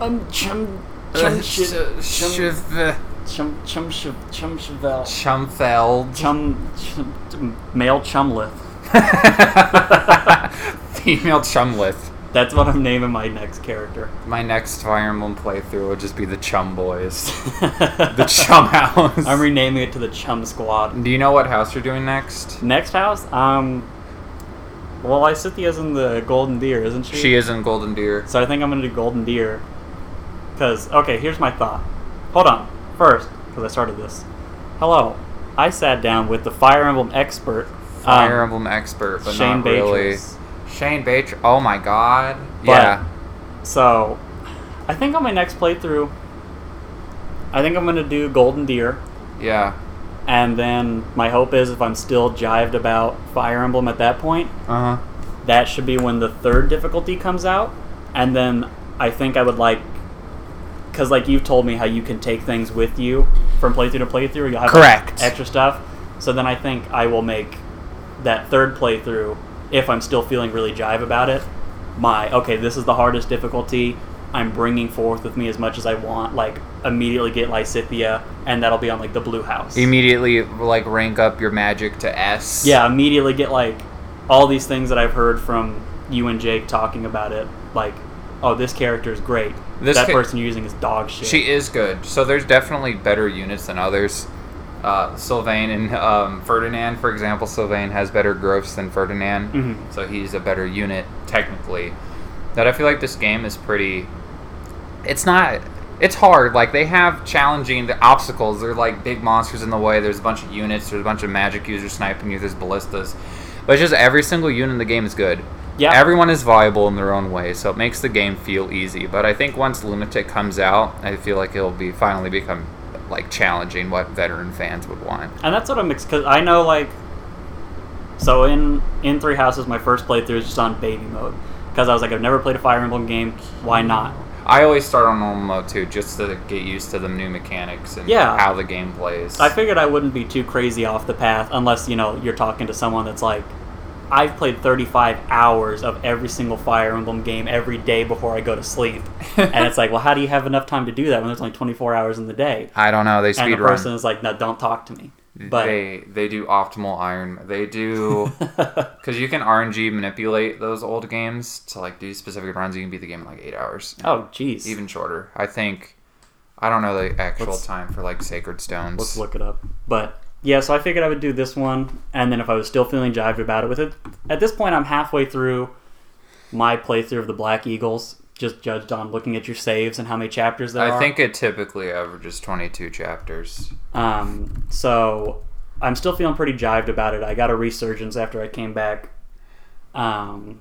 Um, chum, Uh, chum, sh- chum, chum, chum, chum, chum. Chumfeld. Chum, chum, chum male chumleth. Female Chumlith. That's what I'm naming my next character. My next Fire Emblem playthrough will just be the Chum Boys. the Chum House. I'm renaming it to the Chum Squad. Do you know what house you're doing next? Next house, um, well, Lysithea's in the Golden Deer, isn't she? She is in Golden Deer. So I think I'm gonna do Golden Deer. Cause okay, here's my thought. Hold on, first, because I started this. Hello, I sat down with the Fire Emblem expert, Fire um, Emblem expert, but Shane not really. Shane Batr. Oh my god. But- yeah. So, I think on my next playthrough, I think I'm gonna do Golden Deer, Yeah. and then my hope is if I'm still jived about Fire Emblem at that point, Uh huh. that should be when the third difficulty comes out, and then I think I would like, because like you've told me how you can take things with you from playthrough to playthrough. You'll have like, extra stuff. So then I think I will make that third playthrough if I'm still feeling really jive about it. My okay, this is the hardest difficulty. I'm bringing forth with me as much as I want. Like immediately get Lysithea, and that'll be on like the blue house. Immediately, like rank up your magic to S. Yeah, immediately get like all these things that I've heard from you and Jake talking about it. Like, oh, this character is great. This that ca- person you're using is dog shit. She is good. So there's definitely better units than others. Uh, Sylvain and um, Ferdinand, for example, Sylvain has better growths than Ferdinand, Mhm. so he's a better unit technically. That I feel like this game is pretty. It's not. It's hard. Like they have challenging the obstacles. They're like big monsters in the way. There's a bunch of units. There's a bunch of magic users sniping you. There's ballistas, but it's just every single unit in the game is good. Yeah. Everyone is viable in their own way, so it makes the game feel easy. But I think once Lunatic comes out, I feel like it'll be finally become like challenging what veteran fans would want. and that's what I'm because I know like. So in in Three Houses, my first playthrough is just on baby mode because I was like, I've never played a Fire Emblem game. Why mm. not? I always start on normal mode too, just to get used to the new mechanics and Yeah. how the game plays. I figured I wouldn't be too crazy off the path unless you know you're talking to someone that's like, I've played 35 hours of every single Fire Emblem game every day before I go to sleep, and it's like, well, how do you have enough time to do that when there's only 24 hours in the day? I don't know. They speed And the speed person is like, no, don't talk to me. But they they do optimal iron. They do because you can RNG manipulate those old games to like do specific runs. You can beat the game in like eight hours, oh, jeez. even shorter. I think. I don't know the actual Let's- time for like Sacred Stones. Let's look it up. But yeah, so I figured I would do this one, and then if I was still feeling jived about it with it, at this point I'm halfway through my playthrough of the Black Eagles, just judged on looking at your saves and how many chapters there I are. I think it typically averages 22 chapters. Um, so I'm still feeling pretty jived about it. I got a resurgence after I came back. Um,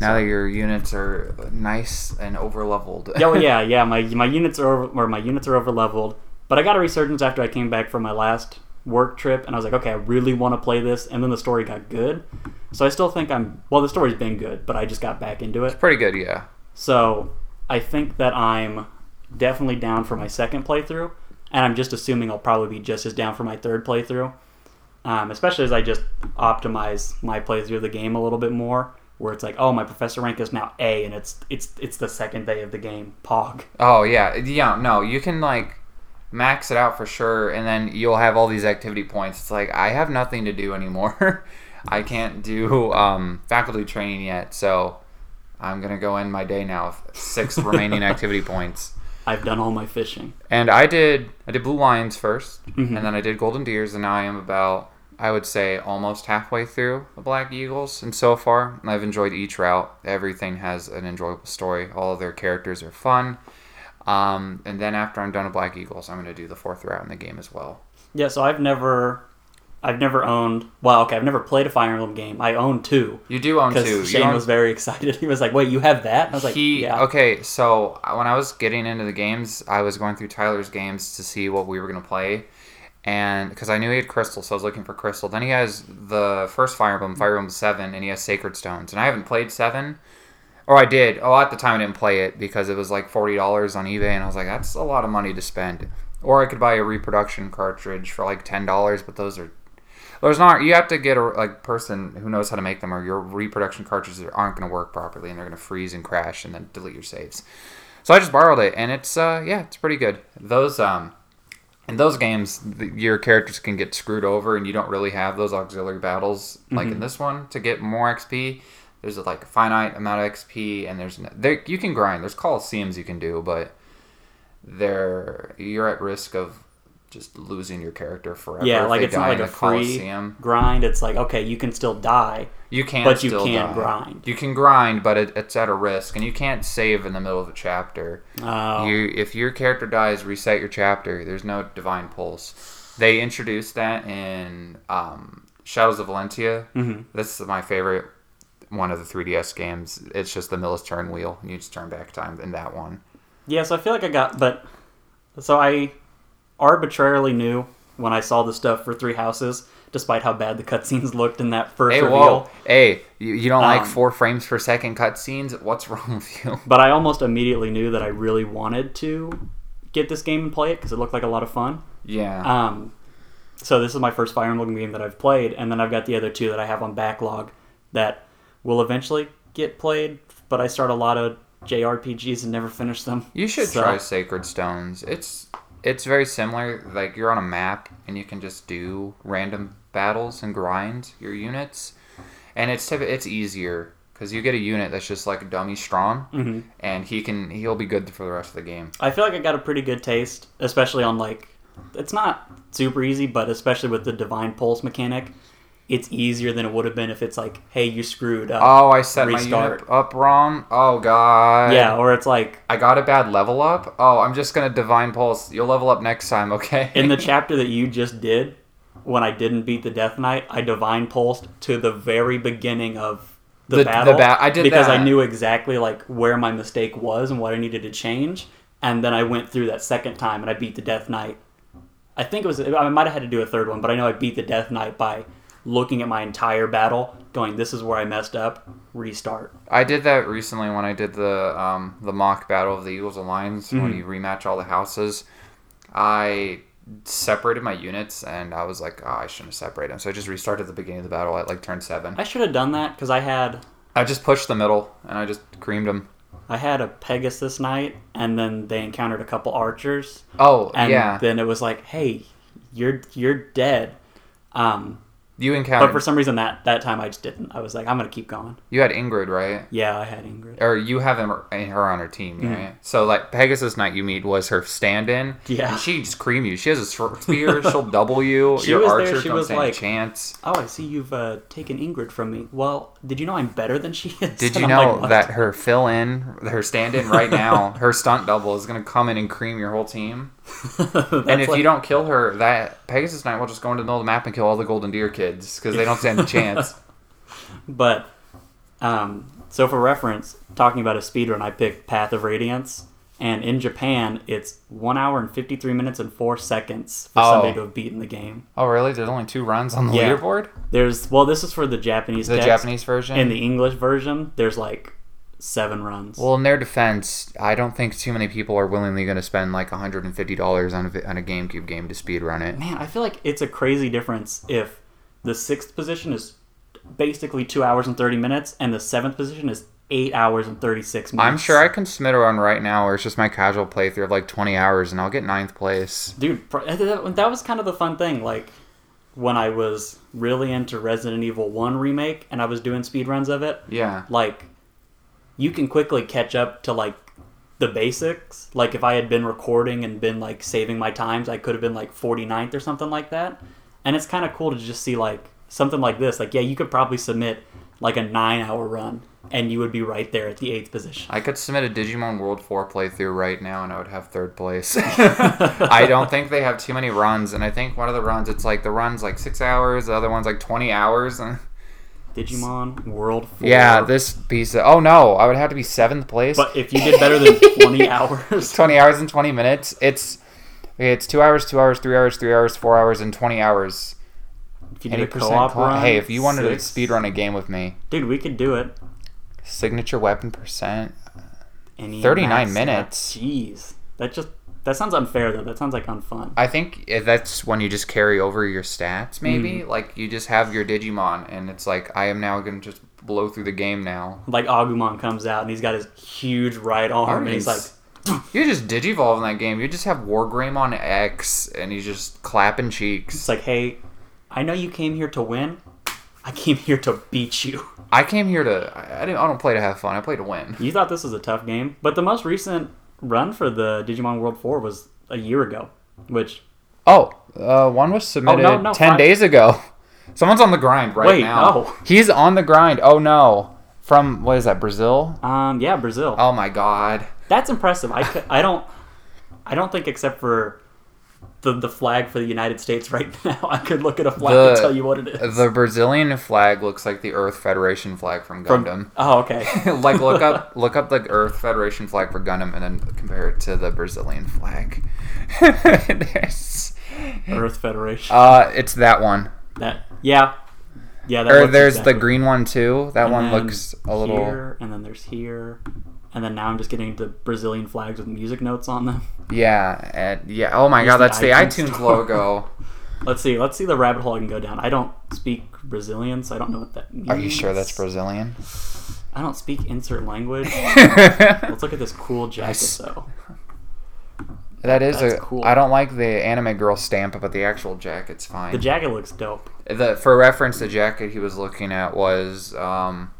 Now that your units are nice and over leveled. yeah, yeah, yeah. My my units are over, or my units are over leveled. But I got a resurgence after I came back from my last work trip, and I was like, okay, I really want to play this. And then the story got good, so I still think I'm. Well, the story's been good, but I just got back into it. Pretty good, yeah. So I think that I'm definitely down for my second playthrough, and I'm just assuming I'll probably be just as down for my third playthrough. Um, especially as I just optimize my playthrough of the game a little bit more, where it's like, oh, my professor rank is now A, and it's it's it's the second day of the game. Pog. Oh yeah, yeah. No, you can like max it out for sure, and then you'll have all these activity points. It's like I have nothing to do anymore. I can't do um, faculty training yet, so I'm gonna go end my day now with six remaining activity points. I've done all my fishing. And I did I did Blue Lions 1st Mhm. and then I did Golden Deers, and now I am about I would say almost halfway through the Black Eagles, and so far I've enjoyed each route. Everything has an enjoyable story. All of their characters are fun. Um, and then after I'm done with Black Eagles, I'm going to do the fourth route in the game as well. Yeah, so I've never, I've never owned. Well, okay, I've never played a Fire Emblem game. I own two You do own two. Shane own- was very excited. He was like, "Wait, you have that?" I was like, he "Yeah." okay. So when I was getting into the games, I was going through Tyler's games to see what we were gonna play, and because I knew he had Crystal, so I was looking for Crystal. Then he has the first Fire Emblem, Fire Emblem Seven, and he has Sacred Stones, and I haven't played Seven. Or I did. Oh, at the time I didn't play it because it was like forty dollars on eBay, and I was like, that's a lot of money to spend. Or I could buy a reproduction cartridge for like ten dollars, but those are there's not. You have to get a like person who knows how to make them, or your reproduction cartridges aren't going to work properly, and they're going to freeze and crash, and then delete your saves. So I just borrowed it, and it's uh yeah, it's pretty good. Those um. In those games, the, your characters can get screwed over, and you don't really have those auxiliary battles like in this one to get more XP. There's a, like a finite amount of XP, and there's no, there you can grind. There's coliseums you can do, but they're you're at risk of just losing your character forever. Yeah, like it's not like a the free grind. It's like okay, you can still die, You can, but you can't die. grind. You can grind, but it, it's at a risk, and you can't save in the middle of a chapter. Oh. You, if your character dies, reset your chapter. There's no divine pulse. They introduced that in um, Shadows of Valentia. Mhm. This is my favorite one of the 3DS games. It's just the Mila's turn wheel, and you just turn back time in that one. Yeah, so I feel like I got, but so I arbitrarily knew when I saw the stuff for Three Houses, despite how bad the cutscenes looked in that first Hey, reveal. whoa! Hey, you, you don't like Um, four frames per second cutscenes? What's wrong with you? But I almost immediately knew that I really wanted to get this game and play it because it looked like a lot of fun. Yeah. Um, so this is my first Fire Emblem game that I've played, and then I've got the other two that I have on backlog that will eventually get played. But I start a lot of JRPGs and never finish them. You should So- try Sacred Stones. It's it's very similar. Like you're on a map and you can just do random battles and grind your units, and it's it's easier because you get a unit that's just like a dummy strong, Mhm. and he can he'll be good for the rest of the game. I feel like I got a pretty good taste, especially on like it's not super easy, but especially with the divine pulse mechanic, it's easier than it would have been if it's like, hey, you screwed up. Oh, I set my Restart. unit up wrong. Oh god. yeah, or it's like I got a bad level up. Oh, I'm just gonna divine pulse. You'll level up next time, okay? in the chapter that you just did, when I didn't beat the Death Knight, I divine pulsed to the very beginning of the, The- the battle. ba- I did because I knew exactly like where my mistake was and what I needed to change, and then I went through that second time and I beat the Death Knight. I think it was I might have had to do a third one, but I know I beat the Death Knight by looking at my entire battle, going, "This is where I messed up." Restart. I did that recently when I did the um, the mock battle of the Eagles and Lions when Mhm. you rematch all the houses. I separated my units and I was like, oh, I shouldn't have separated them. So I just restarted the beginning of the battle at like turn seven. I should have done that because I had I just pushed the middle and I just creamed them. I had a Pegasus Knight, and then they encountered a couple archers. Oh and yeah, then it was like, "Hey, you're you're dead." Um, you encounter but for some reason that that time I just didn't. I was like, "I'm gonna keep going." you had Ingrid, right? Yeah, I had Ingrid. Or you have him, her on her team, Mm. right? So like Pegasus Knight you meet was her stand-in. Yeah. And she just cream you. She has a spear. She'll double you. She Your was there, she was like- a chance. Oh, I see you've uh, taken Ingrid from me. Well, did you know I'm better than she is? Did you I'm know like, that her fill in, her stand in right now, her stunt double is going to come in and cream your whole team? and if like- you don't kill her, that Pegasus Knight will just go into the middle of the map and kill all the Golden Deer kids because they don't stand a chance. But, um, so for reference, talking about a speedrun, I picked Path of Radiance, and in Japan, it's one hour and fifty three minutes and four seconds for Oh. somebody to have beaten the game. Oh, really? There's only two runs on the Yeah. leaderboard? There's well, this is for the Japanese The text. Japanese version? In the English version, there's like seven runs. well, in their defense, I don't think too many people are willingly going to spend like $150 on a, on a GameCube game to speedrun it. Man, I feel like it's a crazy difference if the sixth position is basically two hours and thirty minutes, and the seventh position is eight hours and thirty six minutes. I'm sure I can submit a run right now or it's just my casual playthrough of like 20 hours and I'll get ninth place. dude, eh, that that was kind of the fun thing. Like when I was really into Resident Evil One remake, and I was doing speedruns of it. Yeah. Like you can quickly catch up to like the basics. Like if I had been recording and been like saving my times, I could have been like 49th or something like that. And it's kind of cool to just see like something like this. Like yeah, you could probably submit like a 9-hour run and you would be right there at the 8th position. I could submit a Digimon World 4 playthrough right now and I would have third place. I don't think they have too many runs, and I think one of the runs, it's like the run's like six hours, the other one's like 20 hours. and- Digimon World 4. Yeah, this piece of. Oh no, I would have to be seventh place. But if you did better than 20 hours, 20 hours and 20 minutes. It's. It's two hours, two hours, three hours, three hours, four hours, and 20 hours. if you did a co-op co- run, Hey, if you wanted six- to speed run a game with me, dude, we could do it. signature weapon percent. Any 39 minutes. Jeez, that just that sounds unfair though. That sounds like unfun. I think that's when you just carry over your stats, maybe. Mm. Like you just have your Digimon, and it's like, I am now going to just blow through the game now. like Agumon comes out and he's got his huge right arm and he's like, You just digivolve in that game. You just have WarGreymon X, and he's just clapping cheeks. It's like, hey, I know you came here to win. I came here to beat you. I came here to. I, I, didn't, I don't play to have fun. I play to win. You thought this was a tough game, but the most recent run for the Digimon World 4 was a year ago, which Oh, uh, one was submitted no, no, ten days ago. Someone's on the grind right Wait, now. no. He's on the grind. Oh no. From what is that? Brazil? um yeah, Brazil. Oh my god. That's impressive. I, I don't I don't think except for the the flag for the United States right now, I could look at a flag The- and tell you what it is. The Brazilian flag looks like the Earth Federation flag from From- Gundam. oh, okay. like look up look up the Earth Federation flag for Gundam and then compare it to the Brazilian flag. Earth Federation. uh, it's that one. that yeah. Yeah, that Or there's exactly- the green one too. That And one looks a little. here, and then there's here. And then now I'm just getting the Brazilian flags with music notes on them. Yeah, and yeah. Oh my Here's god, that's the iTunes iTunes logo. Let's see. Let's see the rabbit hole I can go down. I don't speak Brazilian, so I don't know what that means. Are you sure that's Brazilian? I don't speak insert language. Let's look at this cool jacket, though. that is That's a. cool. I don't like the anime girl stamp, but the actual jacket's fine. The jacket looks dope. The for reference, the jacket he was looking at was um,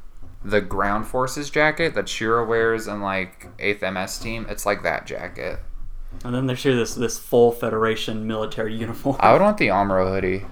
the Ground Forces jacket that Shiro wears in like Eighth MS team. It's like that jacket. And then there's here this this full Federation military uniform. I would want the Amuro hoodie.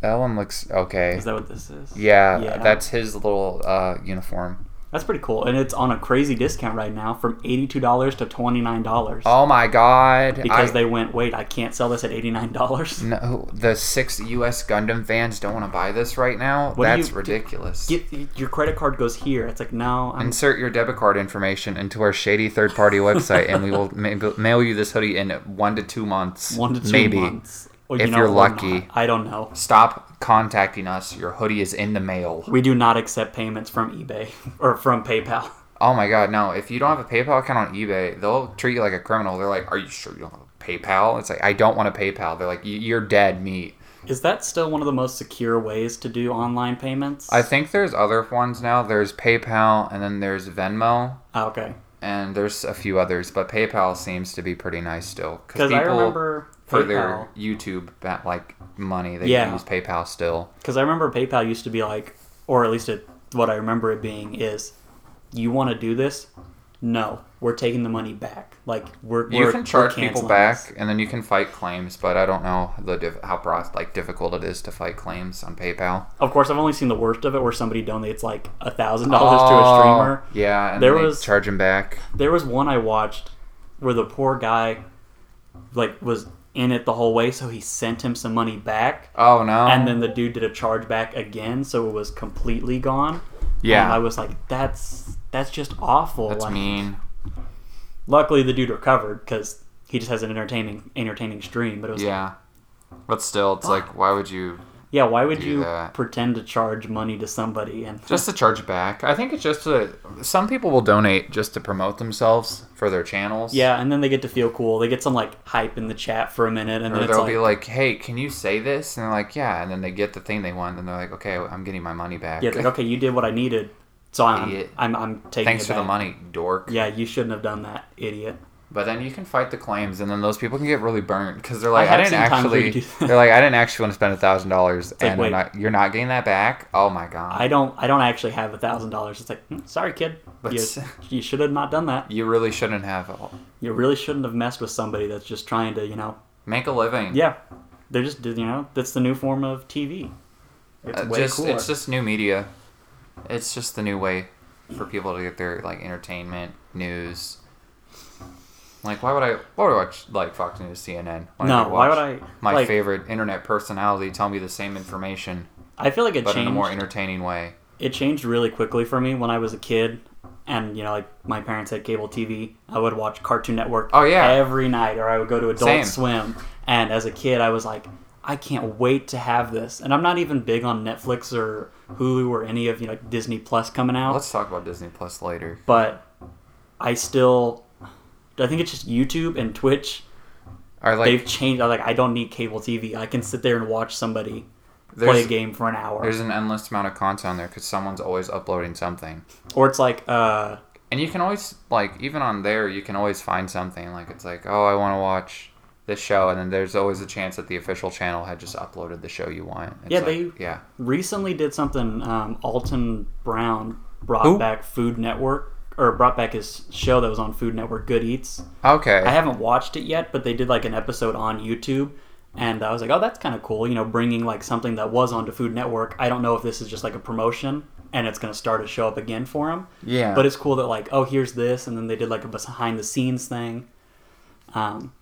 That one looks okay. Is that what this is? yeah, Yeah. that's his little uh, uniform. That's pretty cool, and it's on a crazy discount right now from eighty-two dollars to twenty-nine dollars. Oh my god! because I- they went, wait, I can't sell this at eighty-nine dollars. no, the six U.S. Gundam fans don't want to buy this right now. What That's you- ridiculous. Get your credit card goes here. It's like no, I'm Insert your debit card information into our shady third-party website, and we will ma- mail you this hoodie in one to two months. one to two maybe. months. Well, If know, you're lucky. not. I don't know. Stop contacting us. Your hoodie is in the mail. We do not accept payments from eBay or from PayPal. Oh my god, no. If you don't have a PayPal account on eBay, they'll treat you like a criminal. They're like, Are you sure you don't have a PayPal? It's like, I don't want a PayPal. They're like, "You- You're dead meat. Is that still one of the most secure ways to do online payments? I think there's other ones now. There's PayPal, and then there's Venmo, Ah, okay. and there's a few others. But PayPal seems to be pretty nice still. Because I remember for PayPal. their YouTube like money, they Yeah. use PayPal still. Because I remember PayPal used to be like, or at least it, what I remember it being is, you want to do this? No, we're taking the money back. Like we're You we're- can charge people back, this. and then you can fight claims. But I don't know the diff- how pro- like difficult it is to fight claims on PayPal. Of course, I've only seen the worst of it, where somebody donates like a thousand dollars to a oh, streamer. Oh, Yeah, and There was charge him back. There was one I watched where the poor guy, like, was in it the whole way, so he sent him some money back, Oh no! and then the dude did a charge back again, so it was completely gone. yeah, And I was like, that's that's just awful. that's like, mean. Luckily, the dude recovered because he just has an entertaining entertaining stream. But it was Yeah, but still, it's like, why would you yeah. Why would you that. pretend to charge money to somebody and just to charge back? I think it's just a. Some people will donate just to promote themselves for their channels. yeah, and then they get to feel cool. They get some like hype in the chat for a minute, and Or then they'll like, be like, "Hey, can you say this?" And they're like, "Yeah," and then they get the thing they want, and they're like, "Okay, I'm getting my money back." yeah, like okay, you did what I needed, so I'm I'm, I'm taking Thanks for the money, dork. Yeah, you shouldn't have done that, idiot. But then you can fight the claims, and then those people can get really burnt because they're like, I I, didn't seen times where you actually. They're like, I didn't actually want to spend a thousand dollars, and wait. Not, you're not getting that back. Oh my god! I don't I don't actually have a thousand dollars. It's like, hmm, sorry, kid, But you, you should have not done that. you really shouldn't have. You really shouldn't have messed with somebody that's just trying to, you know, Make a living. yeah, they're just you know that's the new form of TV. It's Uh, just cooler. it's just new media. It's just the new way for people to get their like entertainment news. Like why would I why would I watch like Fox News, CNN? Why no, I why would I? My like, favorite internet personality tell me the same information, I feel like it but in a changed. more entertaining way. it changed really quickly for me when I was a kid, and you know, like my parents had cable TV. I would watch Cartoon Network. Oh, yeah. every night, or I would go to Adult Same. Swim. And as a kid, I was like, I can't wait to have this. And I'm not even big on Netflix or Hulu or any of you know Disney Plus coming out. Let's talk about Disney Plus later. but I still, I think it's just YouTube and Twitch. Or like They've changed. I like, I don't need cable TV. I can sit there and watch somebody play a game for an hour. there's an endless amount of content on there because someone's always uploading something. Or it's like uh, And you can always like even on there you can always find something like it's like oh I want to watch this show and then there's always a chance that the official channel had just uploaded the show you want. It's Yeah, like- they- yeah recently did something. Um, Alton Brown brought Who? back Food Network or brought back his show that was on Food Network, Good Eats. okay I haven't watched it yet, but they did like an episode on YouTube, and I was like, oh, that's kind of cool. You know, bringing like something that was onto Food Network. I don't know if this is just like a promotion and it's going to start to show up again for him. yeah But it's cool that like, oh, here's this, and then they did like a behind the scenes thing. Um,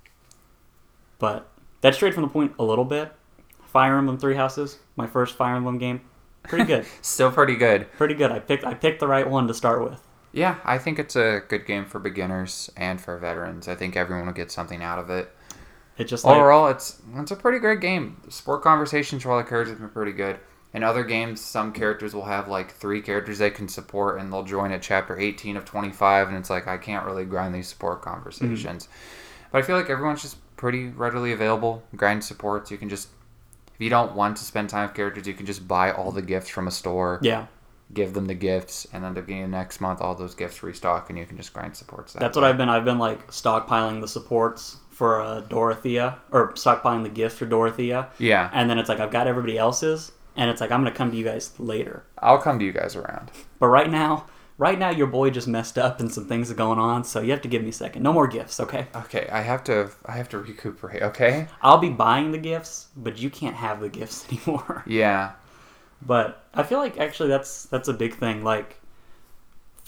but that's straight from the point a little bit. Fire Emblem Three Houses, my first Fire Emblem game, pretty good, still pretty good. pretty good. I picked I picked the right one to start with. Yeah, I think it's a good game for beginners and for veterans. I think everyone will get something out of it. It just like Overall, it's it's a pretty great game. Sport conversations for all the characters have been pretty good. In other games, some characters will have like three characters they can support, and they'll join at chapter 18 of 25, and it's like I can't really grind these support conversations. But I feel like everyone's just pretty readily available. Grind supports, you can just if you don't want to spend time with characters, you can just buy all the gifts from a store, yeah. Give them the gifts, and then the beginning of next month, all those gifts restock, and you can just grind supports. That That's way. what I've been. I've been like stockpiling the supports for uh, Dorothea, or stockpiling the gift for Dorothea, Yeah, and then it's like I've got everybody else's, and it's like I'm gonna come to you guys later. I'll come to you guys around. But right now, right now, your boy just messed up, and some things are going on, so you have to give me a second. No more gifts, okay? Okay, I have to I have to recuperate. Okay. I'll be buying the gifts, but you can't have the gifts anymore. Yeah. But I feel like actually that's that's a big thing. Like,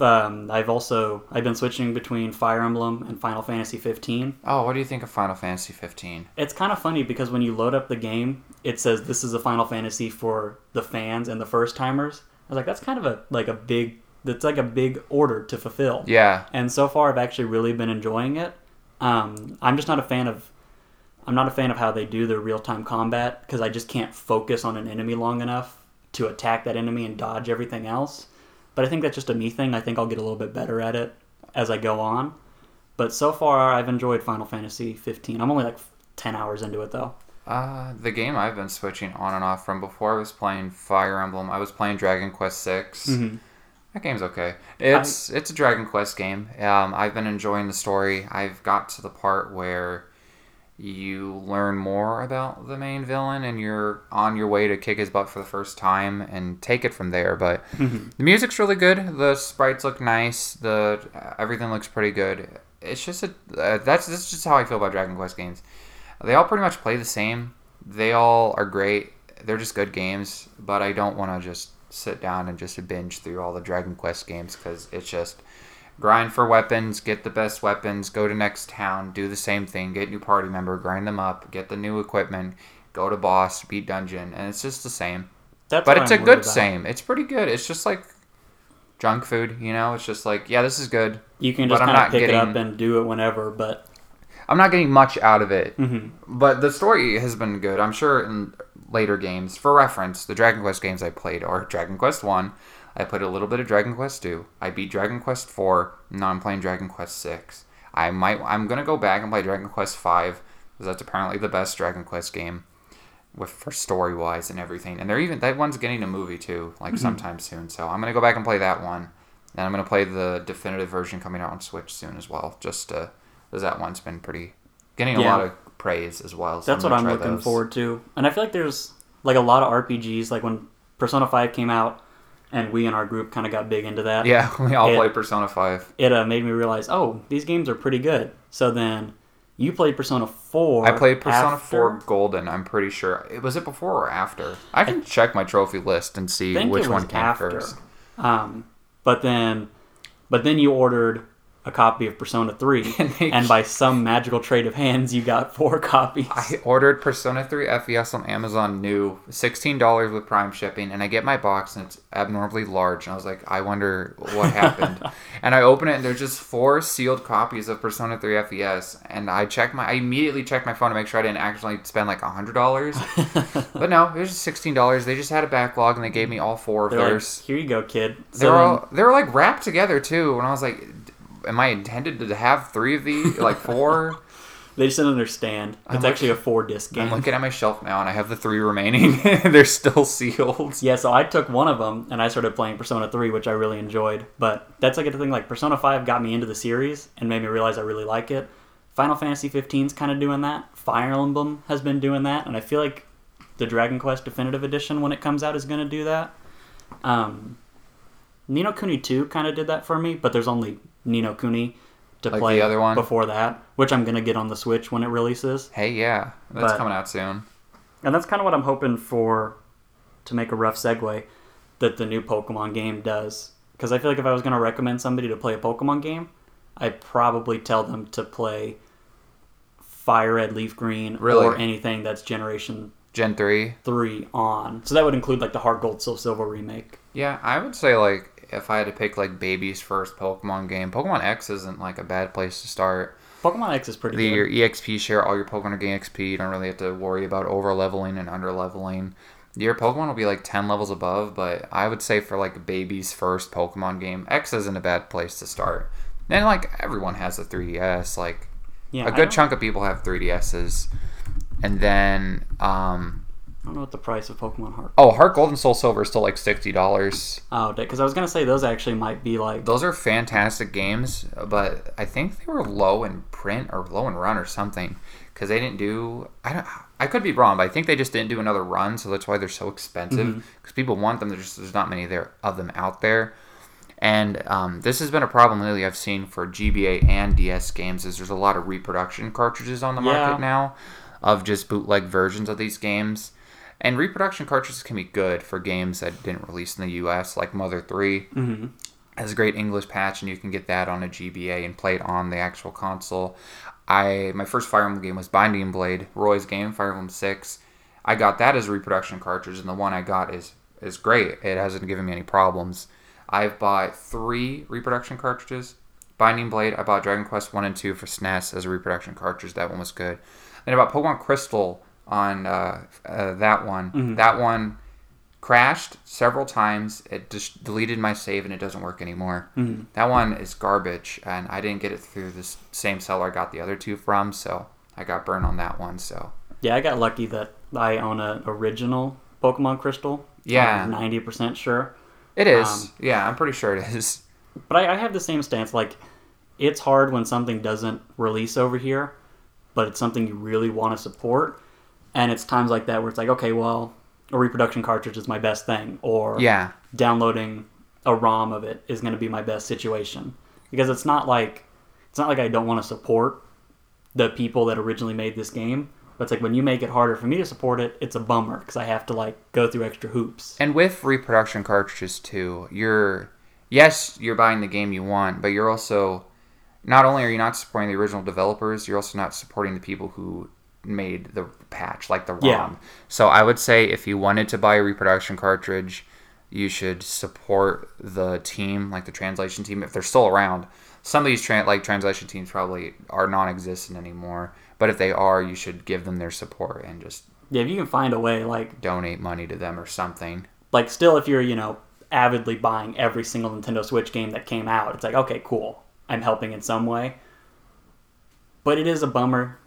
um, I've also I've been switching between Fire Emblem and Final Fantasy 15. Oh, what do you think of Final Fantasy 15? It's kind of funny because when you load up the game, it says this is a Final Fantasy for the fans and the first timers. I was like, that's kind of a like a big that's like a big order to fulfill. Yeah. And so far, I've actually really been enjoying it. Um, I'm just not a fan of I'm not a fan of how they do their real time combat because I just can't focus on an enemy long enough to attack that enemy and dodge everything else. But I think that's just a me thing. I think I'll get a little bit better at it as I go on. But so far, I've enjoyed Final Fantasy 15. I'm only like 10 hours into it though. Uh, the game I've been switching on and off from before I was playing Fire Emblem. I was playing Dragon Quest 6. Mhm. That game's okay. It's it's a Dragon Quest game. Um, I've been enjoying the story. I've got to the part where you learn more about the main villain and you're on your way to kick his butt for the first time and take it from there. But Mhm. the music's really good. The sprites look nice. The everything looks pretty good. It's just a uh, that's that's just how I feel about Dragon Quest games. They all pretty much play the same. They all are great. They're just good games, but I don't want to just sit down and just binge through all the Dragon Quest games because it's just grind for weapons, get the best weapons, go to next town, do the same thing, get new party member, grind them up, get the new equipment, go to boss, beat dungeon, and it's just the same. That's But it's I'm a good about. same. It's pretty good. It's just like junk food, you know. It's just like yeah, this is good. You can just kind of pick it up and do it whenever, but I'm not getting much out of it. mhm. But the story has been good. I'm sure in later games, for reference, the Dragon Quest games I played are Dragon Quest One. I played a little bit of Dragon Quest Two. I beat Dragon Quest Four. Now I'm playing Dragon Quest Six. I might. I'm gonna go back and play Dragon Quest Five because that's apparently the best Dragon Quest game, with for story wise and everything. And they're even that one's getting a movie too, like mm-hmm. sometime soon. So I'm gonna go back and play that one. And I'm gonna play the definitive version coming out on Switch soon as well. Just uh, because that one's been pretty getting a Yeah. lot of praise as well. So That's what gonna I'm looking those. forward to. And I feel like there's like a lot of RPGs. Like when Persona 5 came out, and we in our group kind of got big into that. Yeah, we all It- play Persona Five. It uh, made me realize, oh, these games are pretty good. So then you played Persona 4. I played Persona after? 4 Golden. I'm pretty sure. It was it before or after? I can check my trophy list and see which one came after. first. Um, but then, but then you ordered a copy of Persona 3, And they- and by some magical trade of hands, you got four copies. I ordered Persona 3 FES on Amazon new, $16 with Prime shipping, and I get my box and it's abnormally large. And I was like, I wonder what happened. and I open it and there's just four sealed copies of Persona 3 FES. And I check my, I immediately checked my phone to make sure I didn't actually spend like $100. but no, it was just $16. They just had a backlog and they gave me all four of They're like, theirs. here you go, kid. They So were then- all, they were like wrapped together too, and I was like, "Am I intended to have three of these? Like four? They just didn't understand. It's I'm actually a four disc game. I'm looking at my shelf now, and I have the three remaining. They're still sealed. Yeah, so I took one of them and I started playing Persona 3, which I really enjoyed. But that's like a thing like Persona 5 got me into the series and made me realize I really like it. Final Fantasy 15's kind of doing that. Fire Emblem has been doing that, and I feel like the Dragon Quest Definitive Edition when it comes out is going to do that. Um, Ni no Kuni 2 kind of did that for me, but there's only Ni no Kuni to Like play the other one? before that, which I'm going to get on the Switch when it releases. Hey, yeah, that's But- coming out soon. And that's kind of what I'm hoping for to make a rough segue that the new Pokemon game does. Because I feel like if I was going to recommend somebody to play a Pokemon game, I'd probably tell them to play Fire Red, Leaf Green, Really? or anything that's Generation Gen three. 3 on. So that would include like the Heart Gold, Soul Silver remake. Yeah, I would say like if I had to pick like baby's first Pokemon game, Pokemon X isn't like a bad place to start. Pokemon X is pretty The, good. your EXP share, all your Pokemon are getting XP. You don't really have to worry about over leveling and under leveling. Your Pokemon will be like ten levels above, but I would say for like baby's first Pokemon game, X isn't a bad place to start. And like everyone has a 3DS, like yeah, a good chunk of people have 3DSs. And then um I don't know what the price of Pokemon Heart. oh, Heart Gold and Soul Silver is still like sixty dollars. Oh, because I was going to say those actually might be like. Those are fantastic games, but I think they were low in print or low in run or something because they didn't do. I don't. I could be wrong, but I think they just didn't do another run, so that's why they're so expensive. Because people want them. There's just there's not many there of them out there, and um, this has been a problem lately. I've seen for GBA and DS games is there's a lot of reproduction cartridges on the Yeah. market now, of just bootleg versions of these games. And reproduction cartridges can be good for games that didn't release in the US, like Mother 3 hmm has a great English patch, and you can get that on a GBA and play it on the actual console. I my first Fire Emblem game was Binding Blade, Roy's game, Fire Emblem Six. I got that as a reproduction cartridge, and the one I got is is great. It hasn't given me any problems. I've bought three reproduction cartridges. Binding Blade, I bought Dragon Quest One and Two for SNES as a reproduction cartridge. That one was good. Then I bought Pokemon Crystal on uh, uh, that one. That one crashed several times. It just deleted my save and it doesn't work anymore. Mhm. That one is garbage, and I didn't get it through the same seller I got the other two from, so I got burned on that one. So Yeah, I got lucky that I own an original Pokemon Crystal. Yeah. 90% sure. it is. Um, yeah, I'm pretty sure it is. But I, I have the same stance. Like, it's hard when something doesn't release over here, but it's something you really want to support. And it's times like that where it's like, okay, well, a reproduction cartridge is my best thing, or Yeah, downloading a ROM of it is going to be my best situation because it's not like it's not like I don't want to support the people that originally made this game, but it's like when you make it harder for me to support it, it's a bummer because I have to like go through extra hoops. and with reproduction cartridges too, you're yes, you're buying the game you want, but you're also not only are you not supporting the original developers, you're also not supporting the people who made the patch, like the ROM. Yeah. So I would say if you wanted to buy a reproduction cartridge, you should support the team, like the translation team, if they're still around. Some of these tra- like translation teams probably are non-existent anymore, but if they are, you should give them their support and just Yeah, if you can find a way, like donate money to them or something. like still if you're you know avidly buying every single Nintendo Switch game that came out, it's like okay, cool, I'm helping in some way. But it is a bummer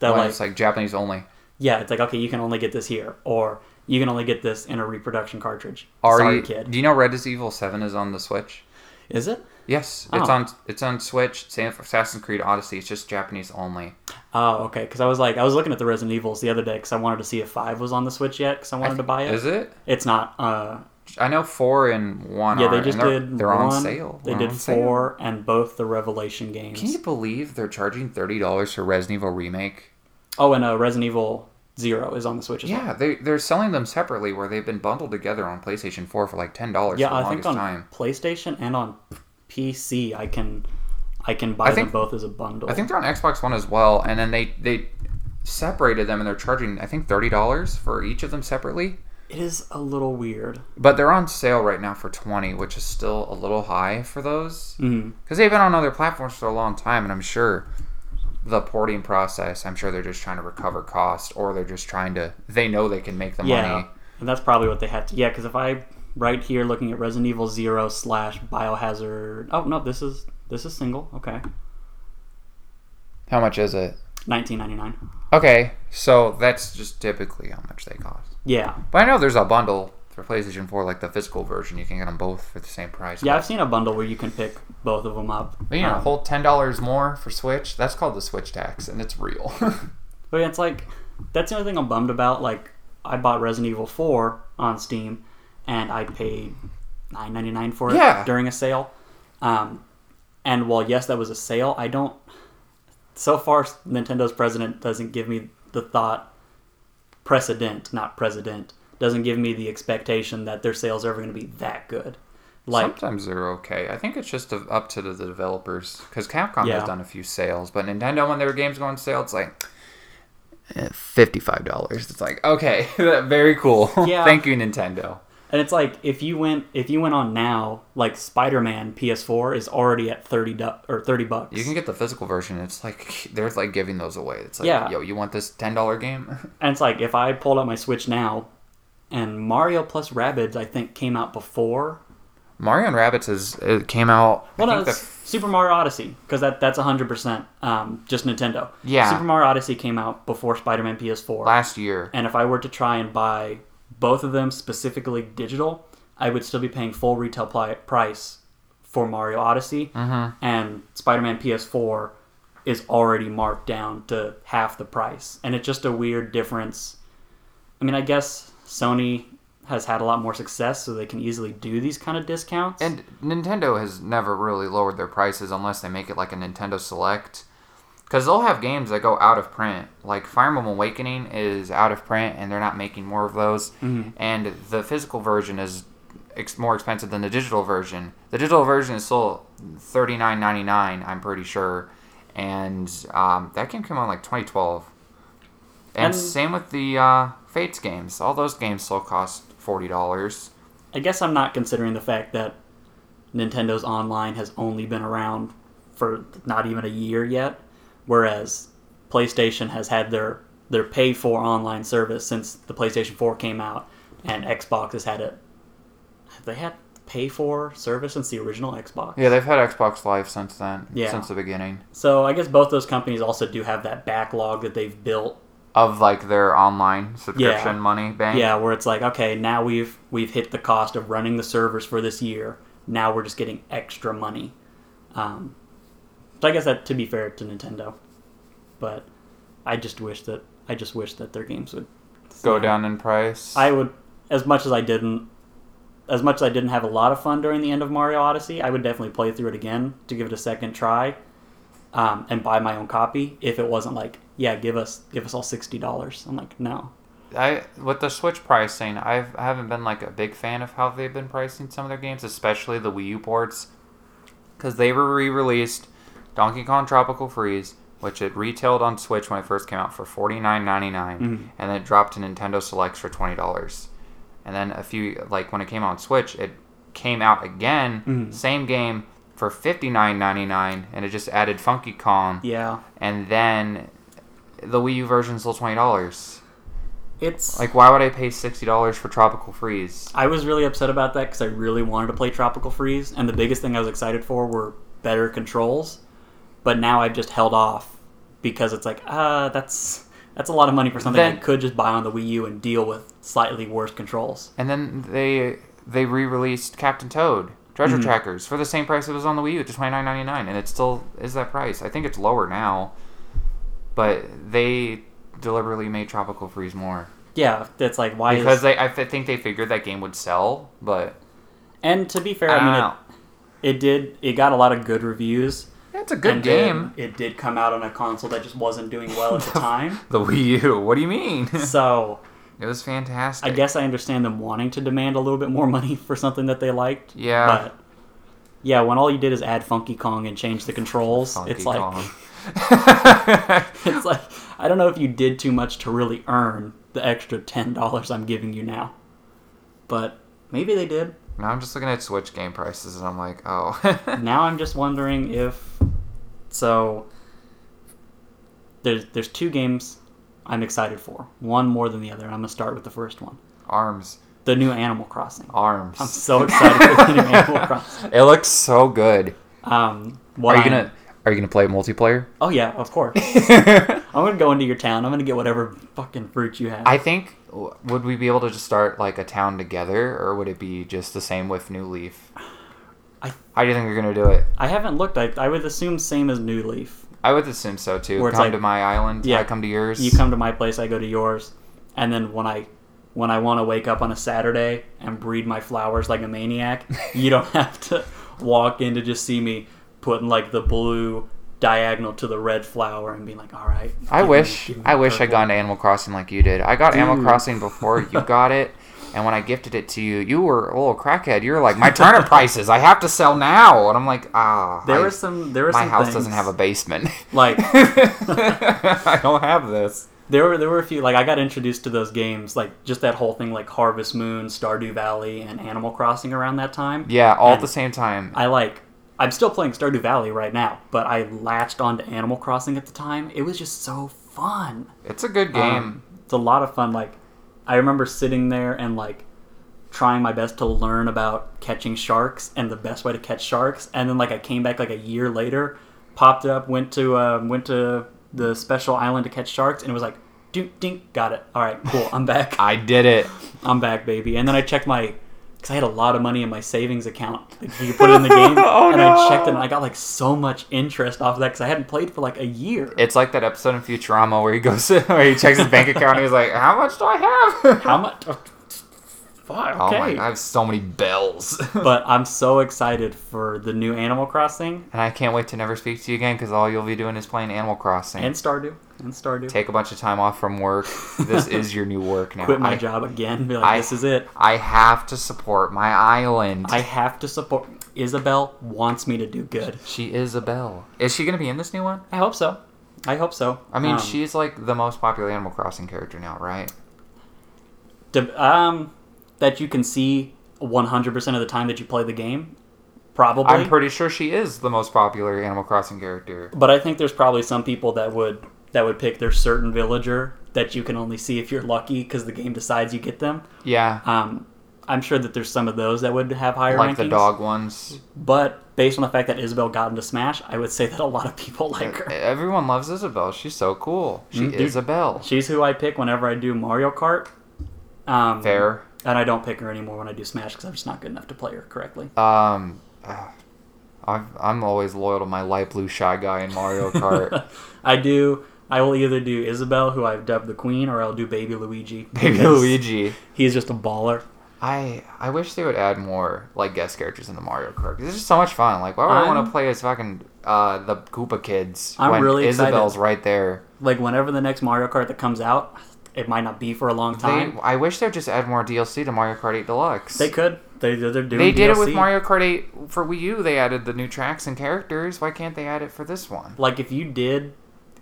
that like it's like Japanese only. yeah, it's like okay, you can only get this here, or you can only get this in a reproduction cartridge. Are Sorry, you, kid. Do you know Resident Evil Seven is on the Switch? Is it? Yes, it's Oh. on. It's on Switch. Same for Assassin's Creed Odyssey. It's just Japanese only. Oh, okay. Because I was like, I was looking at the Resident Evils the other day because I wanted to see if five was on the Switch yet because I wanted to buy it. Is it? It's not. Uh, I know four and one. yeah, are, they just they're, did They're one. on sale. They They're did on sale. four and both the Revelation games. Can you believe they're charging thirty dollars for Resident Evil remake? Oh, and uh, Resident Evil Zero is on the Switch as well. Yeah, they they're selling them separately where they've been bundled together on PlayStation Four for like ten dollars Yeah, for the I think longest on time. PlayStation and on PC, I can, I can buy I think- them both as a bundle. I think they're on Xbox One as well, and then they they separated them and they're charging I think thirty dollars for each of them separately. it is a little weird. But they're on sale right now for twenty, which is still a little high for those because they've been on other platforms for a long time, and I'm sure the porting process. I'm sure they're just trying to recover cost, or they're just trying to. They know they can make the Yeah, money. and that's probably what they had to. Yeah, because if I right here looking at Resident Evil Zero slash Biohazard. Oh no, this is this is single. Okay, How much is it? Nineteen ninety nine. Okay, so that's just typically how much they cost. Yeah, But I know there's a bundle for PlayStation 4, like the physical version. You can get them both for the same price. yeah. I've seen a bundle where you can pick both of them up. But you know, Um, whole ten dollars more for Switch. That's called the Switch tax, and it's real. But yeah, it's like that's the only thing I'm bummed about. Like I bought Resident Evil 4 on Steam, and I paid nine ninety nine for it Yeah. during a sale. Um, and while yes, that was a sale, I don't. So far, Nintendo's president doesn't give me the thought precedent, not president, doesn't give me the expectation that their sales are ever going to be that good. Like Sometimes they're okay. I think it's just up to the developers because Capcom Yeah. has done a few sales, but Nintendo when their games go on sale, it's like eh, fifty-five dollars. It's like okay, very cool. Yeah. Thank you, Nintendo. And it's like if you went if you went on now, like Spider Man PS4 is already at thirty du- or thirty bucks. You can get the physical version. It's like they're like giving those away. It's like, Yeah. yo, you want this ten dollar game? and it's like if I pulled out my Switch now, and Mario plus Rabbids I think came out before. Mario and Rabbids is it came out. Well, no, the, Super Mario Odyssey because that that's hundred percent um, just Nintendo. Yeah. Super Mario Odyssey came out before Spider Man PS4. last year. and if I were to try and buy both of them specifically digital, I would still be paying full retail pli- price for Mario Odyssey, Mhm. and Spider Man PS4 is already marked down to half the price, and it's just a weird difference. I mean, I guess Sony has had a lot more success, so they can easily do these kind of discounts. And Nintendo has never really lowered their prices unless they make it like a Nintendo Select. Because they'll have games that go out of print. Like Fire Emblem Awakening is out of print and they're not making more of those. Mhm. And the physical version is ex- more expensive than the digital version. The digital version is still thirty nine ninety nine, I'm pretty sure. And um, that game came out like 2012. And, And- same with the uh, Fates games. All those games still cost $40. I guess I'm not considering the fact that Nintendo's online has only been around for not even a year yet, whereas PlayStation has had their their pay for online service since the PlayStation 4 came out, and Xbox has had it. Have they had pay for service since the original Xbox? Yeah, they've had Xbox Live since then, Yeah. since the beginning So I guess both those companies also do have that backlog that they've built. Of like their online subscription Yeah. money bank. Yeah, where it's like, okay, now we've we've hit the cost of running the servers for this year. Now we're just getting extra money. Um, so I guess that to be fair to Nintendo, but I just wish that I just wish that their games would go down in price. I would, as much as I didn't, as much as I didn't have a lot of fun during the end of Mario Odyssey, I would definitely play through it again to give it a second try, um, and buy my own copy if it wasn't like, yeah, give us give us all sixty dollars. I'm like, no. I with the Switch pricing, I've, I haven't been like a big fan of how they've been pricing some of their games, especially the Wii U ports, because they were re-released Donkey Kong Tropical Freeze, which it retailed on Switch when it first came out for forty nine ninety nine, Mhm. and then it dropped to Nintendo Selects for twenty dollars, and then a few like when it came out on Switch, it came out again, Mhm. same game for fifty nine ninety nine, and it just added Funky Kong, Yeah, and then the Wii U version is still twenty dollars. it's Like, why would I pay sixty dollars for Tropical Freeze? I was really upset about that because I really wanted to play Tropical Freeze, and the biggest thing I was excited for were better controls. But now I've just held off because it's like, uh, that's that's a lot of money for something I could just buy on the Wii U and deal with slightly worse controls. And then they they re-released Captain Toad Treasure Mhm. Trackers for the same price it was on the Wii U, just twenty nine ninety nine, and it still is that price. I think it's lower now, but they deliberately made Tropical Freeze more Yeah, it's like why because is they I think they figured that game would sell, but and to be fair, I I, mean it, it did it got a lot of good reviews. Yeah, it's a good game. It did come out on a console that just wasn't doing well at the time. The Wii U. What do you mean? So it was fantastic. I guess I understand them wanting to demand a little bit more money for something that they liked. Yeah. But yeah, when all you did is add Funky Kong and change the controls, Funky it's like Kong. it's like I don't know if you did too much to really earn the extra ten dollars I'm giving you now. But maybe they did. now I'm just looking at Switch game prices, and I'm like, oh. now I'm just wondering if so there's there's two games I'm excited for. One more than the other. and I'm gonna start with the first one. Arms. The new Animal Crossing. Arms. I'm so excited for the new Animal Crossing. It looks so good. Um, Are you I'm- gonna Are you gonna play multiplayer? Oh yeah, of course. I'm gonna go into your town. I'm gonna get whatever fucking fruit you have. I think would we be able to just start like a town together, or would it be just the same with New Leaf? I- How do you think they're gonna do it? I haven't looked. I, I would assume same as New Leaf. I would assume so too. Where come like- to my island, Yeah. I come to yours. You come to my place, I go to yours, and then when I when I want to wake up on a Saturday and breed my flowers like a maniac, you don't have to walk in to just see me putting like the blue diagonal to the red flower and being like, all right. I give me- wish me I wish I purple." got into Animal Crossing like you did. I got Animal Crossing before you got it, and when I gifted it to you, you were a little crackhead. You were like, "My turnip prices, I have to sell now," and I'm like, "Ah, There I- were some. There were my some house things, doesn't have a basement. like I don't have this." there were there were a few like I got introduced to those games like just that whole thing like Harvest Moon, Stardew Valley, and Animal Crossing around that time. Yeah, all at the same time. I like. I'm still playing Stardew Valley right now, but I latched onto Animal Crossing at the time. It was just so fun. It's a good game. Um, it's a lot of fun. Like, I remember sitting there and like trying my best to learn about catching sharks and the best way to catch sharks. And then like I came back like a year later, popped up, went to um, went to the special island to catch sharks, and it was like, dink dink, got it. All right, cool, I'm back. I did it. I'm back, baby. And then I checked my, because I had a lot of money in my savings account. Like, you put in the game. Oh, and no. I checked it, and I got like so much interest off of that because I hadn't played for like a year. It's like that episode in Futurama where he goes, where he checks his bank account and he's like, "How much do I have?" How much? Oh, fuck, Oh my! I have so many bells. but I'm so excited for the new Animal Crossing And I can't wait to never speak to you again because all you'll be doing is playing Animal Crossing. and Stardew and Stardew. Take a bunch of time off from work. This is your new work now. Quit my I, job again. Be like, I- this is it. I have to support my island. I have to support. Isabelle wants me to do good. she is a bell. Is she gonna be in this new one? I hope so. I hope so. I mean, Um, she's like the most popular Animal Crossing character now, right? de- um, that you can see 100% of the time that you play the game. Probably. I'm pretty sure she is the most popular Animal Crossing character. But I think there's probably some people that would that would pick their certain villager that you can only see if you're lucky because the game decides you get them. Yeah, Um, I'm sure that there's some of those that would have higher like rankings. the dog ones. But based on the fact that Isabelle got into Smash, I would say that a lot of people like her. Everyone loves Isabelle. She's so cool. She Mm, dude. is a bell. She's who I pick whenever I do Mario Kart. Um, Fair. And I don't pick her anymore when I do Smash because I'm just not good enough to play her correctly. Um, I've, I'm always loyal to my light blue shy guy in Mario Kart. I do. I will either do Isabelle, who I've dubbed the Queen, or I'll do Baby Luigi. Baby Luigi. He's just a baller. I I wish they would add more like guest characters in the Mario Kart. It's just so much fun. Like, why would I want I'm- to play as fucking uh, the Koopa kids I'm when really excited. Right there? Like whenever the next Mario Kart that comes out, it might not be for a long They, time. I wish they'd just add more DLC to Mario Kart 8 Deluxe. They, could. They they're doing. They did it with Mario Kart 8 for Wii U. They added the new tracks and characters. Why can't they add it for this one? Like if you did,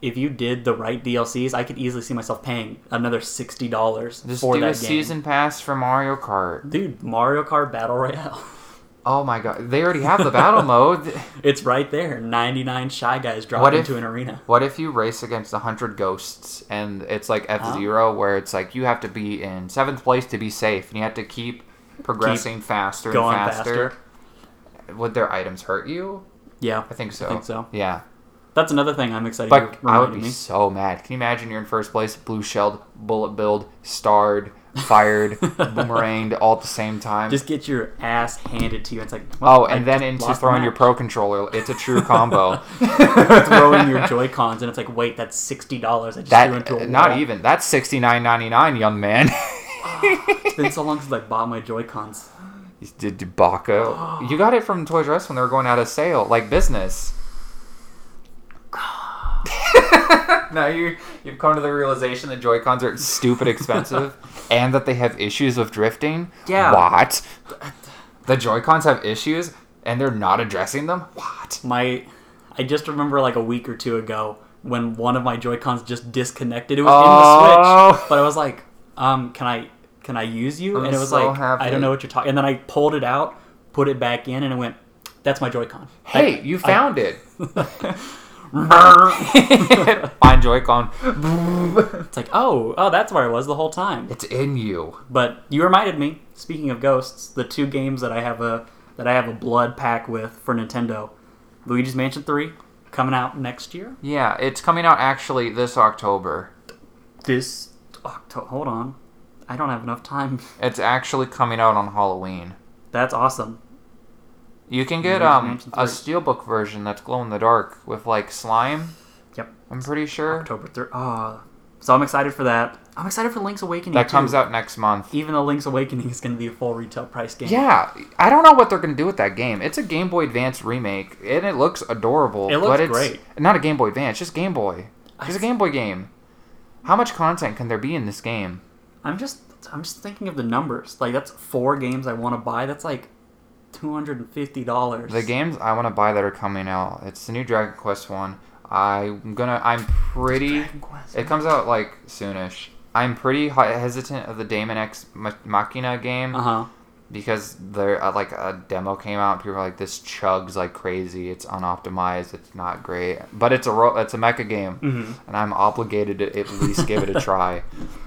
if you did the right DLCs, I could easily see myself paying another sixty dollars Just for do that a game. season pass for Mario Kart. Dude, Mario Kart Battle Royale. Oh my god, they already have the battle mode. It's right there. 99 Shy Guys drop What if- into an arena. What if you race against 100 ghosts and it's like F Zero, where it's like you have to be in seventh place to be safe and you have to keep progressing faster and Going faster. faster. Would their items hurt you? Yeah, I think so. I think so. Yeah. That's another thing I'm excited But I would be me. so mad. Can you imagine you're in first place, blue shelled, bullet billed, starred, fired, boomeranged all at the same time? Just get your ass handed to you. It's like, oh, well, I and then just into throwing your pro controller. It's a true combo. throwing your Joy Cons, and it's like, wait, that's sixty dollars. I just threw into that a uh, not wall. even. That's sixty nine ninety nine, young man. Ah, it's been so long since I bought my Joy Cons. Did Dubaka. You got it from Toys R Us when they were going out of sale, like business. now you you've come to the realization that Joy Cons are stupid expensive, and that they have issues with drifting. Yeah. What? The Joy Cons have issues, and they're not addressing them. What? My, I just remember like a week or two ago when one of my Joy Cons just disconnected. It was Oh. in the Switch, but I was like, um, can I can I use you? I'm and it was so like, happy. I don't know what you're talking. And then I pulled it out, put it back in, and it went, that's my Joy Con. Hey, you found it. it. Find Joy-Con. it's like, oh, oh, that's where I was the whole time. It's in you. But you reminded me. Speaking of ghosts, the two games that I have a that I have a blood pack with for Nintendo, Luigi's Mansion Three coming out next year. Yeah, it's coming out actually this October. This October. Hold on, I don't have enough time. It's actually coming out on Halloween. That's awesome. You can get um a steelbook version that's glow in the dark with like slime. Yep. I'm pretty sure October third. Oh, so I'm excited for that. I'm excited for Link's Awakening. that comes too. out next month. Even though Link's Awakening is going to be a full retail price game. Yeah, I don't know what they're gonna do with that game. It's a Game Boy Advance remake, and it looks adorable. It looks but it's great. Not a Game Boy Advance, just Game Boy. It's a Game Boy game. How much content can there be in this game? I'm just I'm just thinking of the numbers. Like that's four games I want to buy. That's like two hundred and fifty dollars. The games I want to buy that are coming out. It's the new Dragon Quest one. I'm gonna. I'm pretty. Dragon Quest. It comes out like soonish. I'm pretty hesitant of the Daemon X Machina game Uh huh. because there uh, like a demo came out. People were like, "This chugs like crazy. It's unoptimized. It's not great." But it's a ro- it's a mecha game, hmm and I'm obligated to at least give it a try.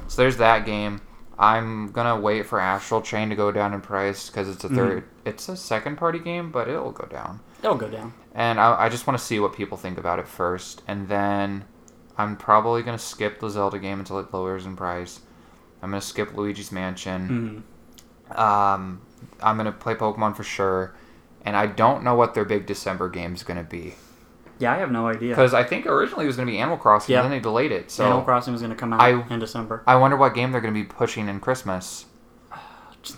So there's that game. I'm gonna wait for Astral Chain to go down in price because it's a 3rd It's a second party game, but it'll go down. It'll go down. And I, I just want to see what people think about it first, and then I'm probably gonna skip the Zelda game until it lowers in price. I'm gonna skip Luigi's Mansion. hmm Um, I'm gonna play Pokemon for sure, and I don't know what their big December game is gonna be Yeah, I have no idea. because I think originally it was gonna be Animal Crossing, Yeah. and then they delayed it. So Animal Crossing was going to come out I- in December. I wonder what game they're gonna be pushing in Christmas. Just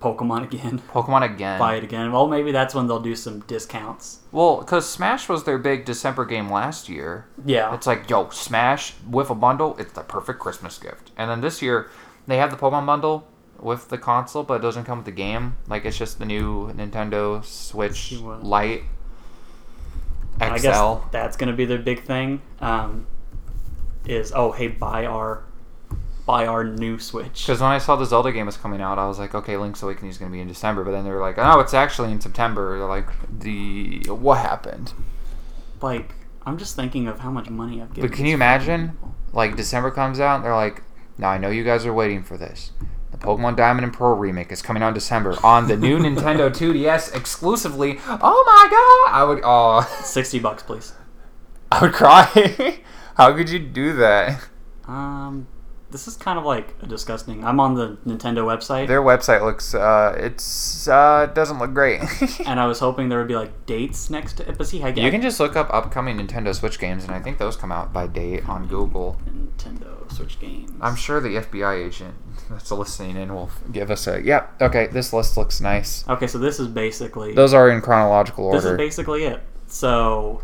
Pokemon again. Pokemon again. Buy it again. Well, maybe that's when they'll do some discounts. Well, because Smash was their big December game last year. Yeah. It's like, yo, Smash with a bundle, it's the perfect Christmas gift. And then this year, they have the Pokemon bundle with the console, but it doesn't come with the game. Like, it's just the new Nintendo Switch what- Lite XL. I guess that's going to be their big thing. Um, is oh hey buy our buy our new Switch. Because when I saw the Zelda game was coming out, I was like, okay, Link's Awakening is going to be in December. But then they were like, oh, it's actually in September. They're like, the what happened? Like I'm just thinking of how much money I've given. But can you imagine? people. Like December comes out, and they're like, "Now I know you guys are waiting for this. The Pokemon Diamond and Pearl remake is coming out in December on the new Nintendo 2DS exclusively." Oh my god! I would, oh, Sixty bucks, please. I would cry. How could you do that? Um, this is kind of like a disgusting. I'm on the Nintendo website, Their website looks, uh, it's, uh, doesn't look great. and I was hoping there would be like dates next to it. But see, I get you can just look up upcoming Nintendo Switch games, and I think those come out by date on Google. Nintendo Switch games. I'm sure the FBI agent that's listening in will give us a. Yep. okay, this list looks nice. Okay, so this is basically Those are in chronological order. this is basically it. So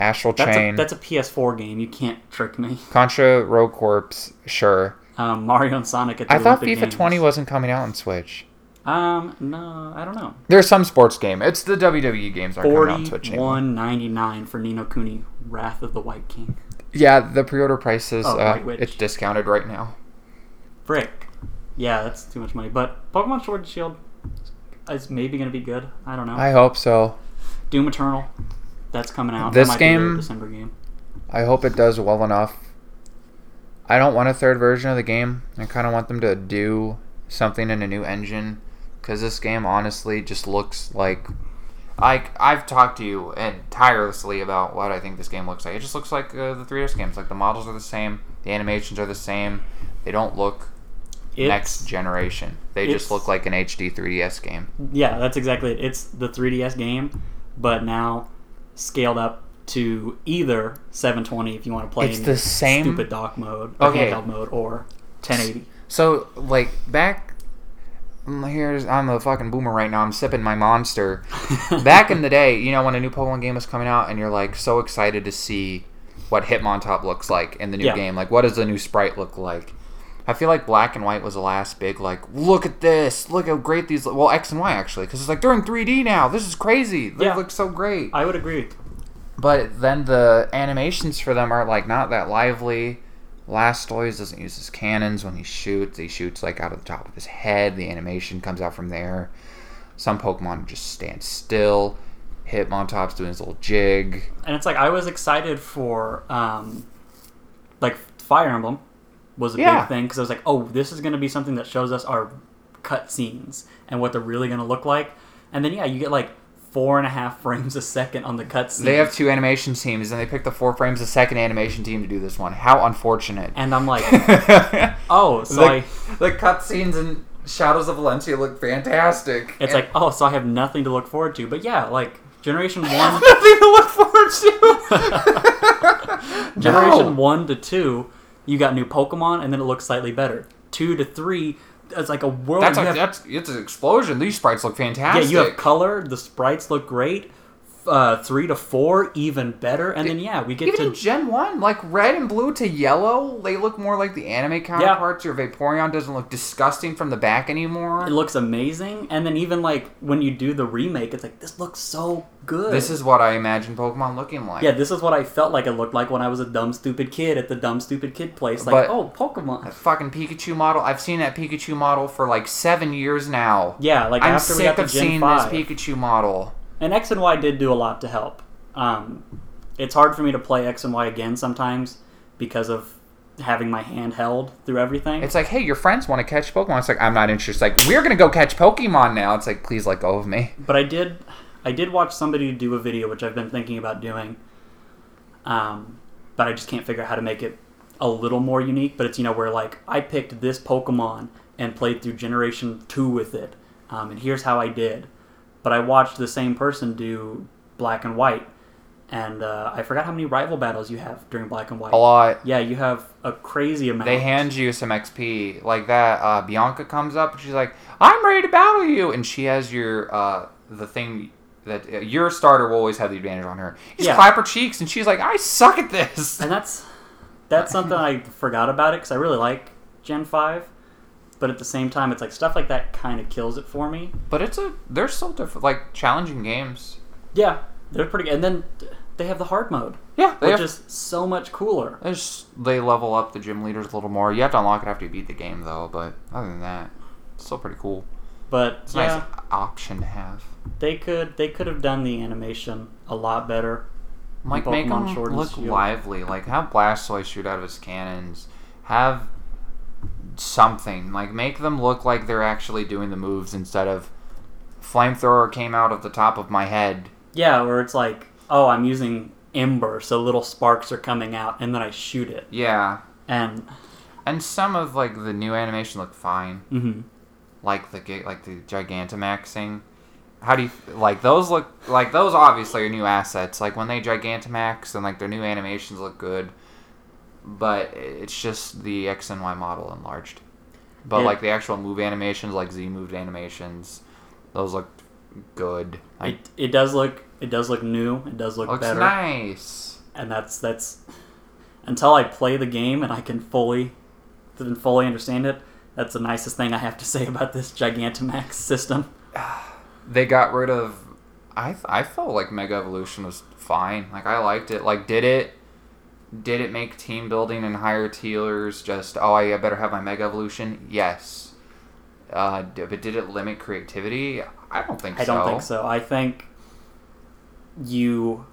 Astral that's Chain, a, that's a PS4 game. You can't trick me. Contra Rogue Corps, sure. Um, Mario and Sonic at the I thought Olympic FIFA Games. 20 wasn't coming out on Switch. Um, no, I don't know. There's some sports game. It's the WWE games aren't coming out on Switch anymore. Forty-one ninety-nine for Ni no Kuni, Wrath of the White King. Yeah, the pre-order prices, Oh, uh, it's discounted right now. Frick. Yeah, that's too much money. But Pokemon Sword and Shield is maybe going to be good. I don't know. I hope so. Doom Eternal, that's coming out. This that might be their game- December game. I hope it does well enough. I don't want a third version of the game. I kind of want them to do something in a new engine because this game honestly just looks like. Like I've talked to you and tirelessly about what I think this game looks like. It just looks like uh, the 3DS games. Like the models are the same, the animations are the same. They don't look It's, next generation. They just look like an HD 3DS game. Yeah, that's exactly it. It's the 3DS game, but now scaled up to either 720 if you want to play It's in the same- stupid dock mode, or Okay. handheld mode, or 1080. So like back mm, here's I'm a fucking boomer right now. I'm sipping my monster. back in the day, you know, when a new Pokemon game was coming out, and you're like so excited to see what Hitmontop looks like in the new Yeah. game. Like, what does the new sprite look like? I feel like Black and White was the last big like, look at this, look how great these. Well, X and Y actually, because it's like they're in 3D now. This is crazy. They Yeah. look so great. I would agree. But then the animations for them are like not that lively. Last Blastoise doesn't use his cannons when he shoots. He shoots like out of the top of his head. The animation comes out from there. Some Pokemon just stand still. Hitmontop's doing his little jig. And it's like I was excited for um, like Fire Emblem was a Yeah. big thing because I was like, oh, this is going to be something that shows us our cut scenes and what they're really going to look like. And then yeah, you get like four and a half frames a second on the cutscene. They have two animation teams, and they picked the four frames a second animation team to do this one. How unfortunate. and I'm like, oh, so I, the cutscenes in Shadows of Valentia look fantastic. it's like, oh, so I have nothing to look forward to. But yeah, like Generation One, nothing to look forward to. Generation No. One to Two, you got new Pokemon, and then it looks slightly better. Two to Three, it's like a world. That's a, have- that's it's an explosion. These sprites look fantastic. yeah, you have color. The sprites look great. Uh, three to four, even better. And then yeah, we get Even to in Gen 1, like red and blue to yellow, they look more like the anime counterparts. Your Vaporeon doesn't look disgusting from the back anymore. it looks amazing. And then even like when you do the remake, it's like this looks so good. This is what I imagine Pokemon looking like. Yeah, this is what I felt like it looked like when I was a dumb stupid kid at the dumb stupid kid place. Like, But- oh, Pokemon. That fucking Pikachu model. I've seen that Pikachu model for like seven years now. Yeah, like I'm after we sick got of Gen seeing 5. this Pikachu model. And X and Y did do a lot to help. Um, it's hard for me to play X and Y again sometimes because of having my hand held through everything. It's like, hey, your friends want to catch Pokemon. It's like, I'm not interested. It's like, we're gonna go catch Pokemon now. It's like, please let go of me. but I did, I did watch somebody do a video which I've been thinking about doing. Um, but I just can't figure out how to make it a little more unique. But it's you know where like I picked this Pokemon and played through Generation Two with it, um, and here's how I did. But I watched the same person do Black and White, and uh, I forgot how many rival battles you have during Black and White. A lot. Yeah, you have a crazy amount. They hand you some XP like that. Uh, Bianca comes up and she's like, "I'm ready to battle you," and she has your uh, the thing that uh, your starter will always have the advantage on her. You just Yeah. clap her cheeks, and she's like, "I suck at this." and that's that's something I forgot about it because I really like Gen Five, but at the same time, it's like stuff like that kind of kills it for me. But it's a they're still different, like challenging games. Yeah, they're pretty good. And then they have the hard mode, Yeah, they which have, is so much cooler. there's they level up the gym leaders a little more. You have to unlock it after you beat the game, though. But other than that, it's still pretty cool. But It's a yeah, nice option to have. they could they could have done the animation a lot better. Like make them look lively. Like have Blastoise shoot out of his cannons. Have something. Like make them look like they're actually doing the moves instead of flamethrower came out of the top of my head. Yeah, where it's like, oh, I'm using Ember, so little sparks are coming out, and then I shoot it, Yeah. and And some of like the new animation look fine. mhm. Like the like the Gigantamaxing. How do you like those look like those obviously are new assets. Like when they Gigantamax and like their new animations look good. But it's just the X and Y model enlarged. But like the actual move animations, like Z moved animations, those look good. Like, it it does look it does look new. It does look looks better. nice. and that's that's until I play the game and I can fully then fully understand it. That's the nicest thing I have to say about this Gigantamax system. They got rid of. I I felt like Mega Evolution was fine. Like I liked it. Like did it did it make team building and higher tiers just oh I better have my Mega Evolution? Yes. Uh, but did it limit creativity? I don't think I so. don't think so. I think you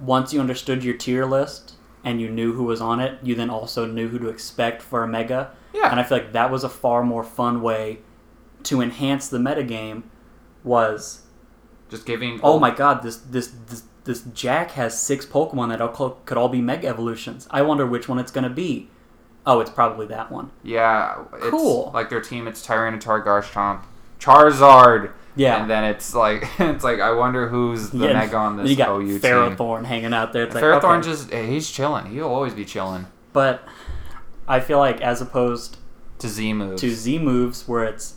once you understood your tier list and you knew who was on it, you then also knew who to expect for a mega. Yeah. And I feel like that was a far more fun way to enhance the metagame was just giving. oh my god, this this this, this Jack has six Pokemon that all, could all be Mega Evolutions. I wonder which one it's going to be. Oh, it's probably that one. Yeah. It's Cool. Like their team, it's Tyranitar, Garchomp, Charizard. Yeah. And then it's like it's like I wonder who's the Yeah, Mega on this you got OU team. Ferrothorn hanging out there. It's like, Ferrothorn okay. just eh, he's chilling. He'll always be chilling. But I feel like as opposed To Z moves. to Z moves, where it's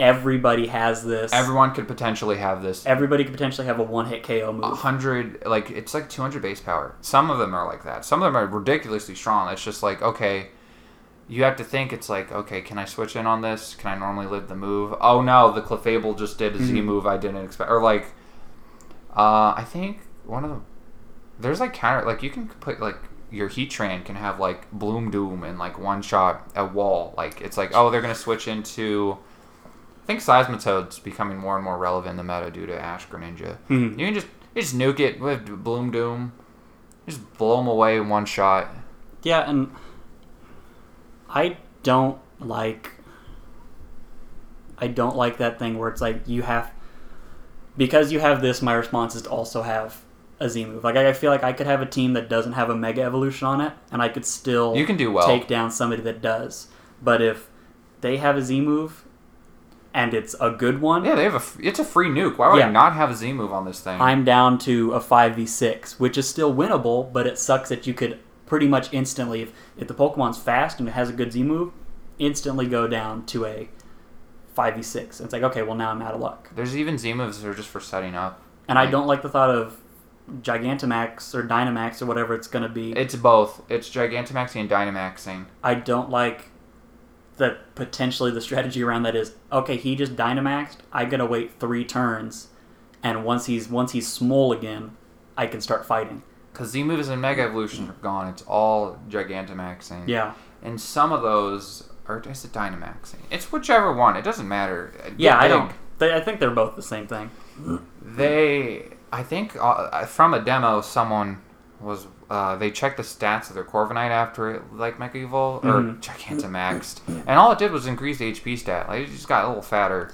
everybody has this, Everyone could potentially have this. everybody could potentially have a one hit KO A move. hundred, like it's like two hundred base power. Some of them are like that. Some of them are ridiculously strong. It's just like okay, you have to think. It's like okay, can I switch in on this? Can I normally live the move? Oh no, the Clefable just did a Z Mhm. move I didn't expect. Or like, uh, I think one of them. There's like counter, like you can put like your Heatran can have like Bloom Doom and like one shot a wall. Like it's like oh they're gonna switch into. I think Seismitoad's becoming more and more relevant in the meta due to Ash Greninja. Mhm. You can just you just nuke it with Bloom Doom. Just blow them away in one shot. Yeah, and I don't like. I don't like that thing where it's like you have. because you have this, my response is to also have a Z move. Like I feel like I could have a team that doesn't have a Mega Evolution on it, and I could still You can do well. take down somebody that does. But if they have a Z move, and it's a good one, Yeah, they have a. It's a free nuke. Why would Yeah. I not have a Z move on this thing? I'm down to a 5v6, which is still winnable, but it sucks that you could pretty much instantly, if, if the Pokemon's fast and it has a good Z move, instantly go down to a 5v6. It's like, okay, well, now I'm out of luck. There's even Z moves that are just for setting up. And I don't like the thought of Gigantamax or Dynamax or whatever it's going to be. It's both. It's Gigantamaxing and Dynamaxing. I don't like that potentially the strategy around that is okay. He just Dynamaxed. I gotta wait three turns, and once he's once he's small again, I can start fighting. Because Z moves and Mega Evolution are gone. It's all Gigantamaxing. Yeah, And some of those are is it Dynamaxing? It's whichever one. It doesn't matter. Yeah. I big. don't. They, I think they're both the same thing. They, I think uh, from a demo, someone was uh, they checked the stats of their Corviknight after it like Mega Evol or Mhm. Gigantamaxed, and all it did was increase the HP stat. Like it just got a little fatter.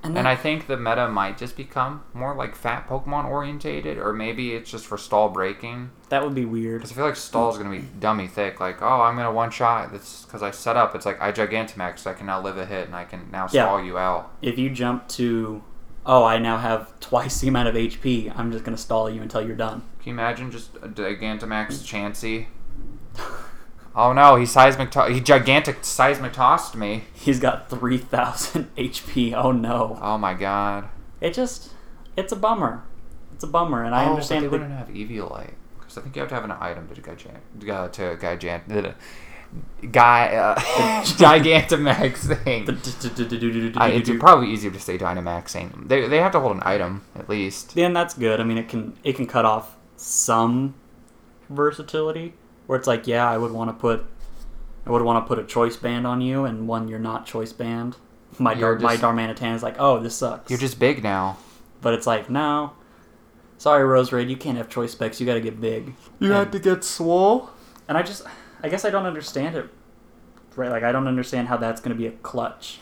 And, And I think the meta might just become more like fat Pokemon orientated, or maybe it's just for stall breaking. that would be weird. Because I feel like stall is gonna be dummy thick. Like, oh, I'm gonna one shot. That's because I set up. It's like I Gigantamax. I can now live a hit, and I can now Yeah. stall you out. If you jump to, oh, I now have twice the amount of HP. I'm just gonna stall you until you're done. Can you imagine just a Gigantamax Chansey? Oh no, he seismic to- he gigantic seismic tossed me. He's got three thousand HP. Oh no! Oh my god. It just, it's a bummer. It's a bummer, and I oh, understand. but they the- wouldn't have Eviolite because I think you have to have an item to Gigant uh, to Gigant guy uh, Gigantamax thing. I, it's probably easier to say Dynamaxing. They, they have to hold an item at least. then that's good. I mean, it can it can cut off some versatility where it's like, yeah, I would want to put I would want to put a choice band on you, and one you're not choice band. My You're Dar- my Darmanitan is like, oh, this sucks. You're just big now. but it's like, no, sorry, Roserade, you can't have choice specs. You got to get big. You had to get swole. And I just, I guess I don't understand it. Right, like I don't understand how that's going to be a clutch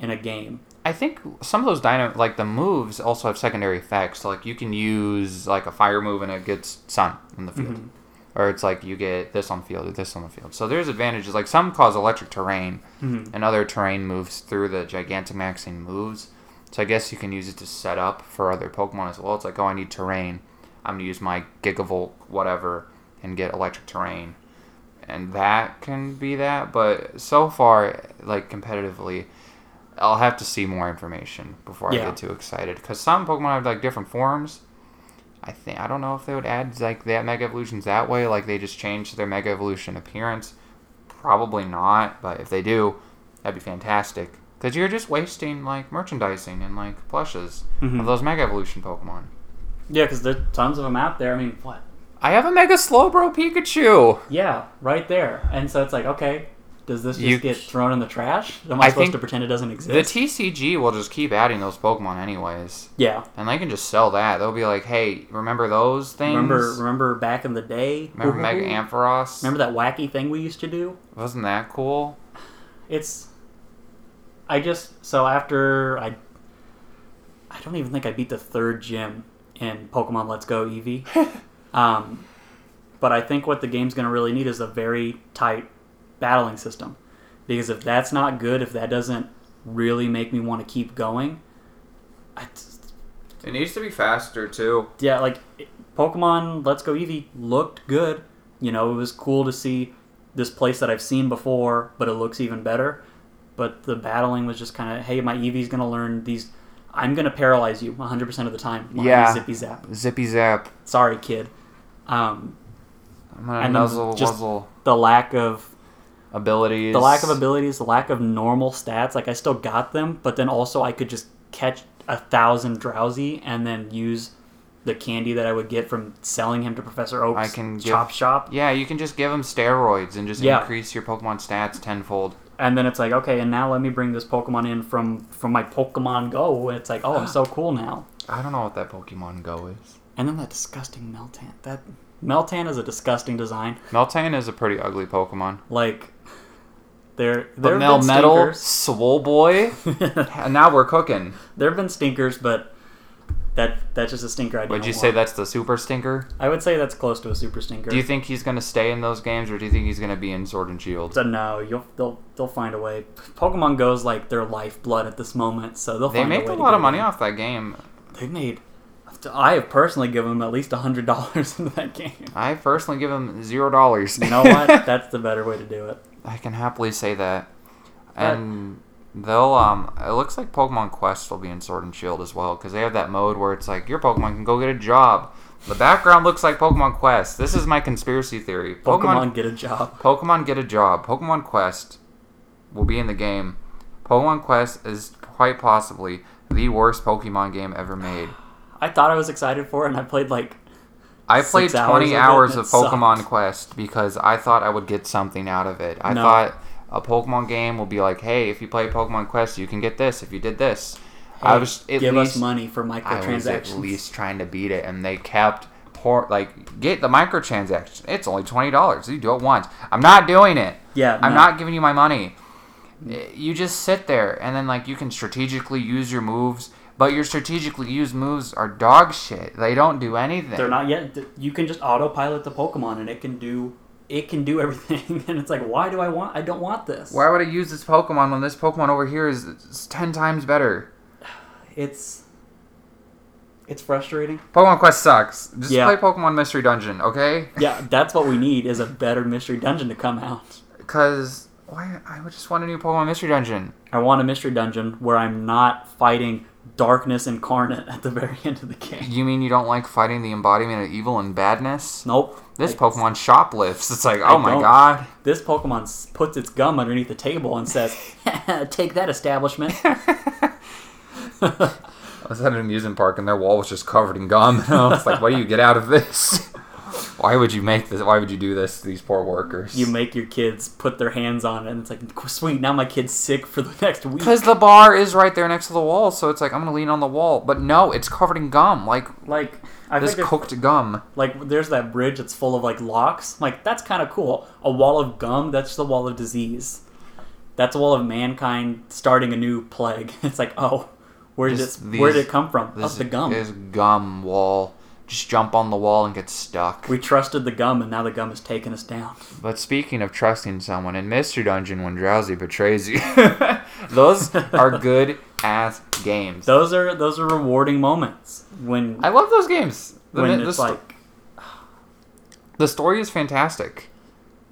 in a game. I think some of those dino like the moves also have secondary effects. Like you can use like a fire move and it gets sun in the field, Mhm. or it's like you get this on the field or this on the field. So there's advantages. Like some cause electric terrain, Mhm. and other terrain moves through the Gigantamaxing moves. So I guess you can use it to set up for other Pokemon as well. It's like, oh, I need terrain. I'm gonna use my Gigavolt whatever and get electric terrain, and that can be that. But so far, like competitively, I'll have to see more information before I get too excited. Because some Pokemon have like different forms. I think I don't know if they would add like that Mega Evolutions that way. Like they just change their Mega Evolution appearance. Probably not, but if they do, that'd be fantastic. Because you're just wasting like merchandising and like plushes Mhm. of those Mega Evolution Pokemon. Yeah, because there's tons of them out there. I mean, what? I have a Mega Slowbro Pikachu. Yeah, right there. And so it's like, okay, does this just You- get thrown in the trash? Am I, I supposed think to pretend it doesn't exist? The exist? TCG will just keep adding those Pokemon anyways, yeah. and they can just sell that. They'll be like, "Hey, remember those things? Remember, remember back in the day? Remember Mega Ampharos? Remember that wacky thing we used to do? Wasn't that cool? It's. I just so after I. I don't even think I beat the third gym in Pokemon Let's Go Eevee. um, but I think what the game's going to really need is a very tight battling system, because if that's not good, if that doesn't really make me want to keep going, I, It needs to be faster too. yeah, like Pokemon Let's Go Eevee looked good. You know, it was cool to see this place that I've seen before, but it looks even better. But the battling was just kind of, hey, my Eevee's gonna learn these. I'm gonna paralyze you 100% of the time. Why Yeah. Zippy Zap. Zippy Zap. Sorry, kid. Um, And nuzzle just- wuzzle the lack of abilities. the lack of abilities, the lack of normal stats. Like I still got them, but then also I could just catch a thousand Drowzee and then use the candy that I would get from selling him to Professor Oak's I can give- chop shop. Yeah, you can just give them steroids and just Yeah. increase your Pokemon stats tenfold. And then it's like, okay, and now let me bring this Pokemon in from from my Pokemon Go, and it's like, oh, I'm so cool now. I don't know what that Pokemon Go is. And then that disgusting Meltan. That Meltan is a disgusting design. Meltan is a pretty ugly Pokemon. Like, there But there Melmetal. Swole Boy, and now we're cooking. there have been stinkers, but that that's just a stinker. I Would you say that's the super stinker? I would say that's close to a super stinker. Do you think he's going to stay in those games, or do you think he's going to be in Sword and Shield? So no, you'll they'll they'll find a way. Pokemon Go's like their lifeblood at this moment, so they'll They find make a, a lot of money off that game. They made. I have personally given them at least hundred dollars into that game. I personally give him zero dollars. You know what? That's the better way to do it. I can happily say that. But- And they'll um it looks like Pokemon Quest will be in Sword and Shield as well cuz they have that mode where it's like your Pokemon can go get a job. The background looks like Pokemon Quest. This is my conspiracy theory. Pokemon, get a job. Pokemon get a job. Pokemon Quest will be in the game. Pokemon Quest is quite possibly the worst Pokemon game ever made. I thought I was excited for it, and I played like I Six played hours 20 of hours of Pokemon sucked. Quest because I thought I would get something out of it. I No. thought a Pokemon game will be like, hey, if you play Pokemon Quest, you can get this if you did this. I was at give least us money for microtransactions. I was at least trying to beat it, and they kept pour like get the microtransaction. It's only twenty dollars. You do it once. I'm not doing it. yeah, I'm no. not giving you my money. Eh, you just sit there, and then like you can strategically use your moves, but your strategically used moves are dog shit. They don't do anything. They're not yet. You can just autopilot the Pokemon, and it can do it can do everything. And it's like, why do I want? I don't want this. Why would I use this Pokemon when this Pokemon over here is, is ten times better? It's it's frustrating. Pokemon Quest sucks. Just Yeah. play Pokemon Mystery Dungeon, okay? Yeah, that's what we need is a better mystery dungeon to come out. Because why? I would just want a new Pokemon Mystery Dungeon. I want a mystery dungeon where I'm not fighting darkness incarnate at the very end of the game. You mean you don't like fighting the embodiment of evil and badness? Nope. This I- Pokemon shoplifts. It's like, I oh my don't. god. This Pokemon puts its gum underneath the table and says, "Take that, establishment." I was at an amusement park and their wall was just covered in gum. And I was like, what do you get out of this? Why would you make this? Why would you do this to these poor workers? you make your kids put their hands on it, and it's like, sweet. Now my kid's sick for the next week. Because the bar is right there next to the wall, so it's like I'm gonna lean on the wall, but no, it's covered in gum, like Like I this cooked gum. like there's that bridge that's full of like locks. Like that's kind of cool. A wall of gum. That's the wall of disease. That's a wall of mankind starting a new plague. It's like, oh, where did This- it? where did it come from? This Of the gum. is gum wall. Just jump on the wall and get stuck. We trusted the gum, and now the gum has taken us down. But speaking of trusting someone, in Mystery Dungeon, when Drowzee betrays you, those are good ass games. Those are those are rewarding moments when I love those games. The, when the it's like, the story is fantastic.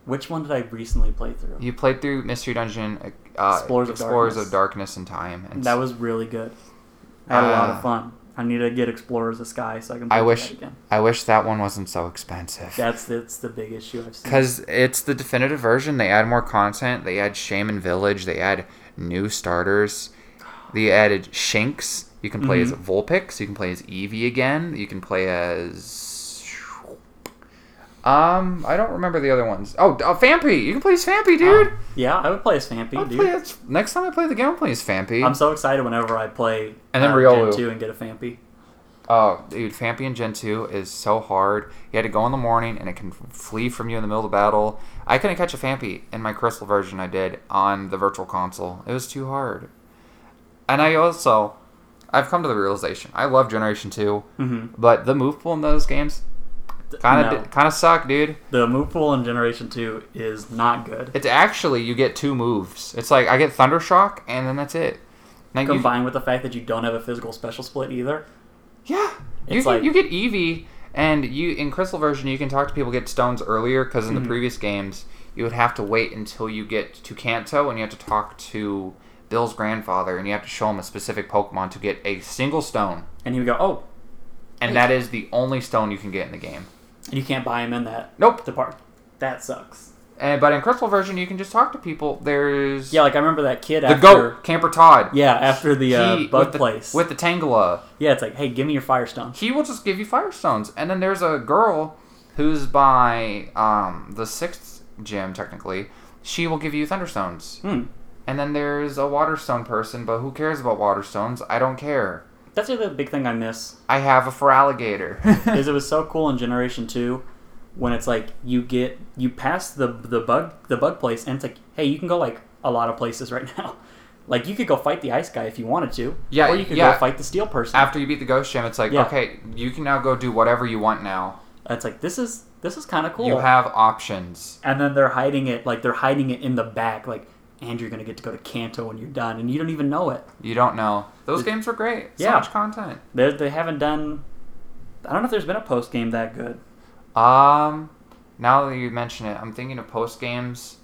which one did I recently play through? You played through Mystery Dungeon, uh, Explorers of Explorers Darkness. of Darkness and Time. And That was really good. I had a lot Uh, of fun. I need to get Explorers of Sky so I can. I play wish that again. I wish that one wasn't so expensive. That's that's the big issue I've seen. Because it's the definitive version. They add more content. They add Shaman Village. They add new starters. They added Shinx. You can play as Mm-hmm. Vulpix. You can play as Eevee again. You can play as. Um, I don't remember the other ones. Oh, uh, Phanpy. You can play as Phanpy, dude. yeah, I would play as Phanpy, dude. play as- next time I play the game, I'll play as Phanpy. I'm so excited whenever I play And then uh, Riolu. Gen 2 and get a Phanpy. Oh, dude, Phanpy in Gen 2 is so hard. You had to go in the morning and it can flee from you in the middle of the battle. I couldn't catch a Phanpy in my Crystal version I did on the Virtual Console. It was too hard. And I also, I've come to the realization, I love Generation 2, hmm but the move pool in those games kind of No. kind of suck, dude. The move pool in Generation 2 is not good. It's actually, you get two moves. It's like, I get Thunder Shock and then that's it. You, Combined with the fact that you don't have a physical special split either. Yeah, you like- you get Eevee, and you in Crystal version you can talk to people get stones earlier because in Mhm. the previous games you would have to wait until you get to Kanto and you have to talk to Bill's grandfather and you have to show him a specific Pokemon to get a single stone, And you go, oh, and that is the only stone you can get in the game. And you can't buy them in that Nope. depart. That sucks. And but in Crystal version you can just talk to people. There's Yeah, like I remember that kid the after. goat Camper Todd. Yeah, after the uh, bug with the, place. with the Tangela. yeah, it's like, hey, give me your Firestone. he will just give you firestones. And then there's a girl who's by um, the sixth gym, technically. She will give you thunderstones. Hmm. And then there's a waterstone person, but who cares about waterstones? I don't care. That's the other big thing I miss. I have a for alligator. is it was so cool in Generation Two when it's like you get you pass the the bug the bug place and it's like hey you can go like a lot of places right now. Like you could go fight the ice guy if you wanted to. Yeah, Or you could yeah. go fight the steel person. After you beat the ghost gym, it's like Yeah. okay, you can now go do whatever you want now. It's like this is this is kind of cool. You have options. and then they're hiding it like they're hiding it in the back. Like and you're gonna get to go to Kanto when you're done, and you don't even know it. You don't know. Those games were great. So Yeah. much content. They they haven't done. I don't know if there's been a post game that good. Um, now that you mention it, I'm thinking of post games.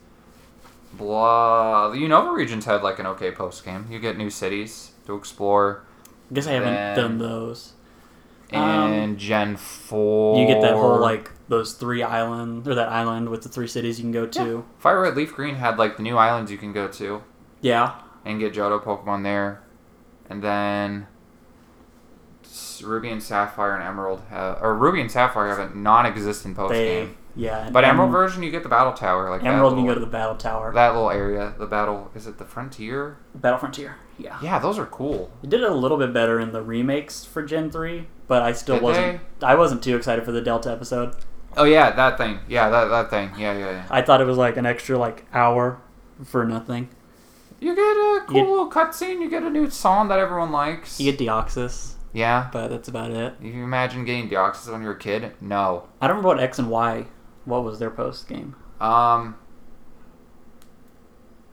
Blah. The Unova regions had like an okay post game. You get new cities to explore. I guess I haven't Then- done those. And Gen Four, Um, You get that whole like those three island or that island with the three cities you can go to. Fire Red Leaf Green had like the new islands you can go to Yeah, and get Johto Pokemon there, and then Ruby and Sapphire and Emerald have, or Ruby and Sapphire have a non-existent post game. yeah. But Emerald Em- version, you get the battle tower, like Emerald, that you go to the battle tower. that little area. The battle is it the frontier? Battle Frontier. Yeah. Yeah, those are cool. It did it a little bit better in the remakes for Gen three, but I still Did wasn't. I wasn't too excited for the Delta episode. Oh yeah, that thing. Yeah, that that thing. Yeah, yeah, yeah. I thought it was like an extra like hour for nothing. You get a cool You- little cutscene. You get a new song that everyone likes. You get Deoxys, yeah. but that's about it. You imagine getting Deoxys when you're a kid? No. I don't remember what X and Y. What was their post game? Um,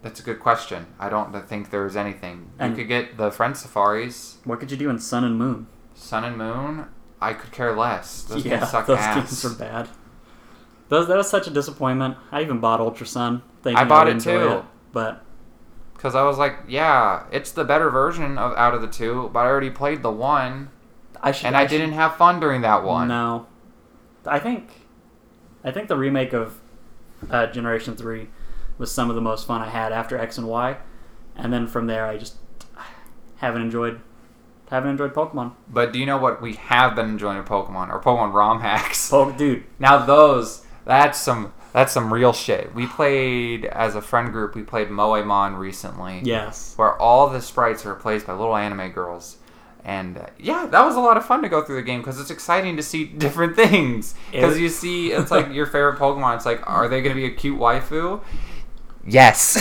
that's a good question. I don't think there's anything. And- you could get the Friend Safaris, What could you do in Sun and Moon? Sun and Moon. I could care less. Those yeah, games suck those ass. games are bad. Those, that was such a disappointment. I even bought Ultra Sun. I bought would it too. it, but Because I was like, yeah, it's the better version of out of the two, but I already played the one, I should. and I should- didn't have fun during that one. No, I think, I think the remake of uh, Generation Three was some of the most fun I had after X and Y, and then from there I just haven't enjoyed, haven't enjoyed Pokemon. But do you know what we have been enjoying in Pokemon? Or Pokemon ROM hacks. Oh, dude, Now those, that's some, that's some real shit. We played as a friend group. We played Moemon recently. yes, where all the sprites are replaced by little anime girls. And uh, yeah, that was a lot of fun to go through the game because it's exciting to see different things. Because you see, it's like your favorite Pokemon. It's like, are they going to be a cute waifu? Yes,